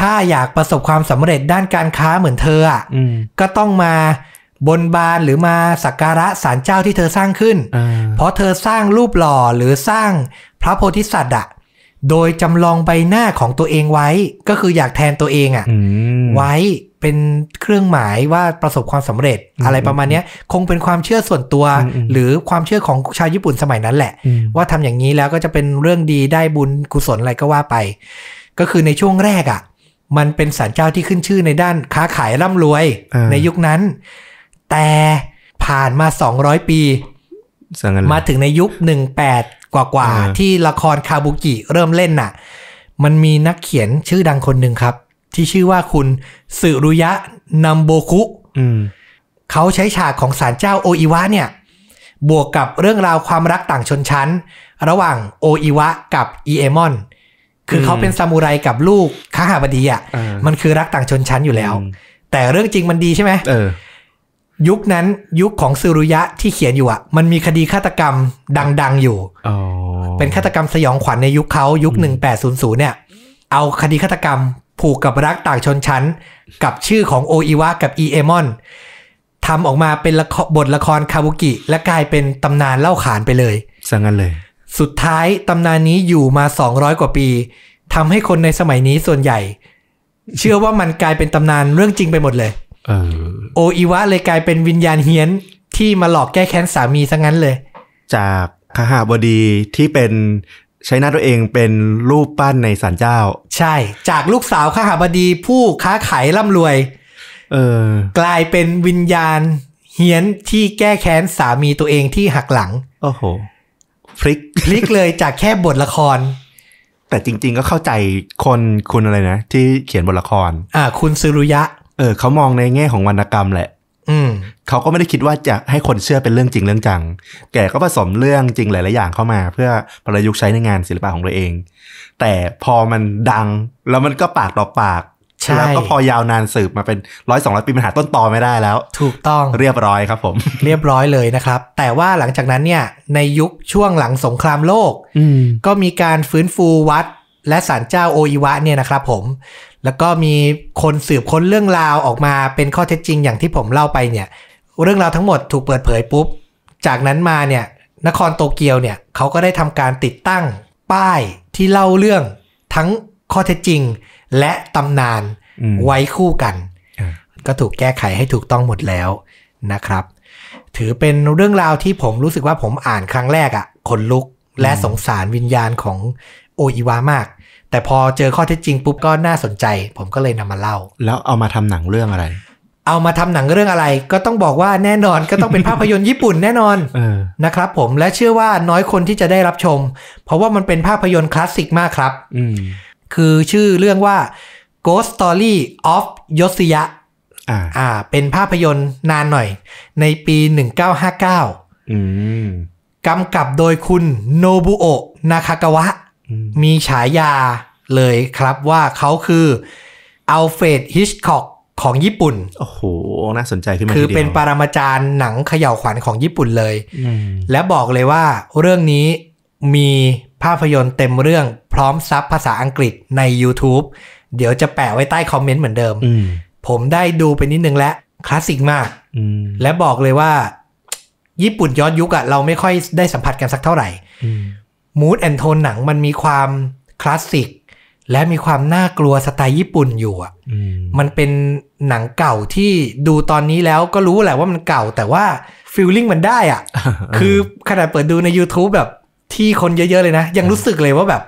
ถ้าอยากประสบความสำเร็จด้านการค้าเหมือนเธออะ
อืม
ก็ต้องมาบนบานหรือมาสักการะศาลเจ้าที่เธอสร้างขึ้น
อ่า
เพราะเธอสร้างรูปหล่อหรือสร้างพระโพธิสัตว์อะโดยจำลองใบหน้าของตัวเองไว้ ก็คืออยากแทนตัวเองอะ
อืม
ไว้เป็นเครื่องหมายว่าประสบความสำเร็จ
อืม
อะไรประมาณเนี้ยคงเป็นความเชื่อส่วนตัว
อืมอืม
หรือความเชื่อของชาวญี่ปุ่นสมัยนั้นแหละ
อืม
ว่าทำอย่างนี้แล้วก็จะเป็นเรื่องดีได้บุญกุศลอะไรก็ว่าไป ก็คือในช่วงแรกอะ่ะ มันเป็นศาลเจ้าที่ขึ้นชื่อในด้านค้าขายร่ำรวย
อ่า
ในยุคนั้น แต่ผ่านมา 200 ปี
ซะงั้นเลย
มาถึงในยุคกว่า
อ่า
ๆที่ละครคาบุกิเริ่มเล่นน่ะ มันมีนักเขียนชื่อดังคนหนึ่งครับ ที่ชื่อว่าคุณสึรุยะนัมโบคุ
อืม
เขาใช้ฉากของศาลเจ้าโออิวะเนี่ย บวกกับเรื่องราวความรักต่างชนชั้น ระหว่างโออิวะกับอีเอมอน คือเขาเป็นซามูไรกับลูกข้าหาบดีอะ
อ่ามั
มันคือรักต่างชนชั้นอยู่แล้ว
อืม
แต่เรื่องจริงมันดีใช่ไหม
เออ
ยุคนั้นยุคของซูรุยะที่เขียนอยู่อะ มันมีคดีฆาตกรรมดัง ๆอยู่
อ๋อ
เป็นฆาตกรรมสยองขวัญในยุคเขายุค 1800 เนี่ย เอาคดีฆาตกรรมผูกกับรักต่างชนชั้น กับชื่อของโออิวะกับอีเอมอนทำออกมาเป็นละครบทละครคาบุกิ และกลายเป็นตำนานเล่าขานไปเลย
สังงั้นเลย
สุดท้ายตำนานนี้อยู่มา 200 กว่าปีทำให้คนในสมัยนี้ส่วนใหญ่ เชื่อว่ามันกลายเป็นตำนานเรื่องจริงไปหมดเลย
เออ
โออิวะเลยกลายเป็นวิญญาณเฮี้ยนที่มาหลอกแก้แค้นสามีซะงั้นเลย
จากขหาบดีที่เป็นใช้หน้าตัวเองเป็นรูปปั้นในศาลเจ้า
ใช่ จากลูกสาวข้าหาบดีผู้ค้าขายร่ำรวย
เออ
กลายเป็นวิญญาณเฮี้ยนที่แก้แค้นสามีตัวเองที่หักหลัง
โอ้โห พลิก
พลิกเลยจากแค่บทละคร
แต่จริง ๆ ก็เข้าใจคนคุณอะไรนะ ที่เขียนบทละคร
อ่า คุณซึรุยะ
เออเขามองในแง่ของวรรณกรรมแหละ
อืม
เขาก็ไม่ได้คิดว่าจะให้คนเชื่อเป็นเรื่องจริงเรื่องจัง แกก็ผสมเรื่องจริงหลายๆอย่างเข้ามา เพื่อประยุกต์ใช้ในงานศิลปะของตัวเอง แต่พอมันดังแล้วมันก็ปากต่อปาก
ใช่
แล้วก็พอยาวนานสืบมาเป็นร้อยสองร้อยปีมันหาต้นตอไม่ได้แล้ว
ถูกต้อง
เรียบร้อยครับผม
เรียบร้อยเลยนะครับ แต่ว่าหลังจากนั้นเนี่ยในยุคช่วงหลังสงครามโลก
อืม
ก็มีการฟื้นฟูวัดและศาลเจ้าโออิวะเนี่ยนะครับผม แล้วก็มีคนสืบค้นเรื่องราวออกมาเป็นข้อเท็จจริงอย่างที่ผมเล่าไปเนี่ย เรื่องราวทั้งหมดถูกเปิดเผยปุ๊บ จากนั้นมาเนี่ยนครโตเกียวเนี่ยเขาก็ได้ทำการติดตั้งป้ายที่เล่าเรื่องทั้งข้อเท็จจริง และตำนาน
อืม
ไว้คู่กัน
อ่า
ก็ถูกแก้ไขให้ถูกต้องหมดแล้วนะครับ ถือเป็นเรื่องราวที่ผมรู้สึกว่าผมอ่านครั้งแรกอะ่ะขนลุกและสงสารวิญญาณของโออิวามาก แต่พอเจอข้อเท็จจริงปุ๊บก็น่าสนใจ ผมก็เลยนำมาเล่า
แล้วเอามาทำหนังเรื่องอะไร
เอามาทำหนังเรื่องอะไร ก็ต้องบอกว่าแน่นอนก็ต้องเป็นภาพยนตร์ญี่ปุ่นแน่นอน
เออ
นะครับ ผมและเชื่อว่าน้อยคนที่จะได้รับชม เพราะว่ามันเป็นภาพยนตร์คลาสสิกมากครับ
อืม
คือชื่อเรื่องว่า Ghost Story of Yosiya
อ่า
อ่า เป็นภาพยนตร์นานหน่อย ในปี 1959
อืม
กำกับโดยคุณโนบุโอะนาคากาวะ
อืม
มีฉายาเลยครับว่าเขาคืออัลเฟรดฮิตช์ค็อกของญี่ปุ่น
โอ้โห น่าสนใจขึ้นมา
คือ
ทีดียว
เป็นปรมาจารย์หนังเขย่าขวัญของญี่ปุ่นเลย
อืม
และบอกเลยว่าเรื่องนี้มี ภาพยนตร์เต็มเรื่องพร้อมซับภาษาอังกฤษใน YouTube เดี๋ยวจะแปะไว้ใต้คอมเมนต์เหมือนเดิม
อืม
ผมได้ดูไปนิดนึงแล้วคลาสสิกมาก
อืม
และบอกเลยว่า ญี่ปุ่นย้อนยุคอะเราไม่ค่อยได้สัมผัสกันสักเท่าไหร่
อืม
มูดแอนโทนหนังมันมีความคลาสสิกและมีความน่ากลัวสไตล์ญี่ปุ่นอยู่อะ
อืม
มันเป็นหนังเก่าที่ดูตอนนี้แล้วก็รู้แหละว่ามันเก่าแต่ว่าฟีลลิ่งมันได้อะคือขนาดเปิดดูใน YouTube แบบ ที่คนเยอะๆเลยนะ ยังรู้สึกเลยว่าแบบ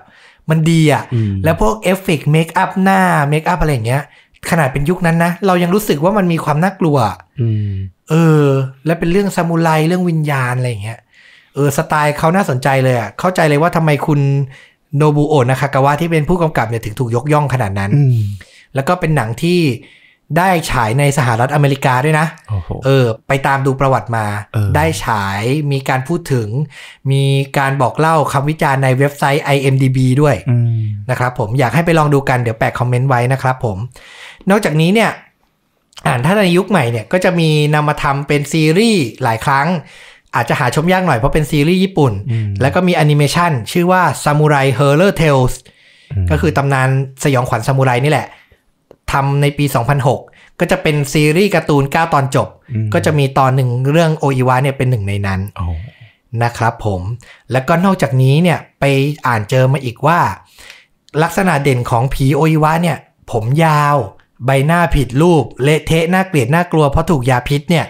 มันดีอะ
อืม
แล้วพวกเอฟเฟกต์ makeup หน้า makeup อะไรอย่างเงี้ย ขนาดเป็นยุคนั้นนะ เรายังรู้สึกว่ามันมีความน่ากลัว
อืม
เออ และเป็นเรื่องซามูไรเรื่องวิญญาณอะไรอย่างเงี้ยเออสไตล์เขาน่าสนใจเลยอะเข้าใจเลยว่าทำไมคุณโนบุโอะนาคากาวะที่เป็นผู้กำกับเนี่ยถึงถูกยกย่องขนาดนั้น
อืม
แล้วก็เป็นหนังที่ ได้ฉายในสหรัฐอเมริกาด้วยนะ
โอ้โห
เออ ไปตามดูประวัติมา
เออ
ได้ฉายมีการพูดถึง มีการบอกเล่าคำวิจารณ์ในเว็บไซต์ IMDB ด้วย
อืม
นะครับผมอยากให้ไปลองดูกันเดี๋ยวแปะคอมเมนต์ไว้นะครับผม นอกจากนี้เนี่ย อ่านถ้าในยุคใหม่เนี่ย ก็จะมีนำมาทำเป็นซีรีส์หลายครั้ง อาจจะหาชมยากหน่อยเพราะเป็นซีรีส์ญี่ปุ่น
อืม
แล้วก็มีแอนิเมชันชื่อว่า Samurai Horror Tales
ม
ก็คือตำนานสยองขวัญซามูไรนี่แหละ ทำในปี 2006 ก็จะเป็นซีรีส์การ์ตูน 9 ตอนจบ
อืม
ก็จะมีตอนหนึ่งเรื่องโออิวะเนี่ยเป็นหนึ่งในนั้น
โอ้
นะครับผม แล้วก็นอกจากนี้เนี่ยไปอ่านเจอมาอีกว่า ลักษณะเด่นของผีโออิวะเนี่ย ผมยาว ใบหน้าผิดรูป เละเทะน่าเกลียดน่ากลัวเพราะถูกยาพิษเนี่ย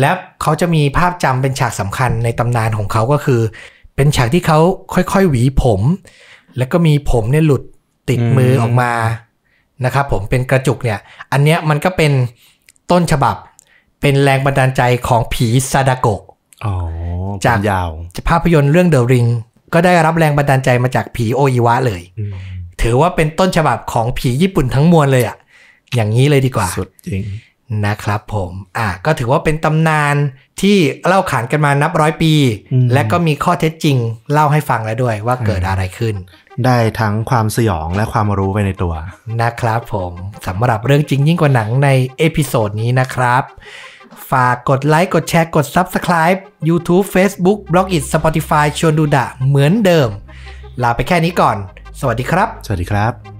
และเขาจะมีภาพจำเป็นฉากสำคัญในตำนานของเขาก็คือ เป็นฉากที่เขาค่อยๆ หวีผม แล้วก็มีผมเนี่ยหลุดติดมือออกมา นะครับผมเป็นกระจุกเนี่ย อันเนี้ยมันก็เป็นต้นฉบับเป็นแรงบันดาลใจของผีซาดาโกะ
อ๋อ
จาก
ผมยาว
ภาพยนตร์เรื่อง The Ring ก็ได้รับแรงบันดาลใจมาจากผีโออิวะเลย
อืม
ถือว่าเป็นต้นฉบับของผีญี่ปุ่นทั้งมวลเลยอะอย่างนี้เลยดีกว่า
สุดจริง
นะครับผมอะก็ถือว่าเป็นตำนานที่เล่าขานกันมานับร้อยปี
อืม
และก็มีข้อเท็จจริงเล่าให้ฟังแล้วด้วยว่าเกิดอะไรขึ้น
ได้ทั้งความสยองและความรู้ไปในตัว
นะครับผมสำหรับเรื่องจริงยิ่งกว่าหนังใน episode นี้นะครับฝากกดไลค์ กดแชร์ กด Subscribe YouTube Facebook b l o g i t Spotify ชวนดูดะเหมือนเดิม ลาไปแค่นี้ก่อน สวัสดีครับ
สวัสดีครับ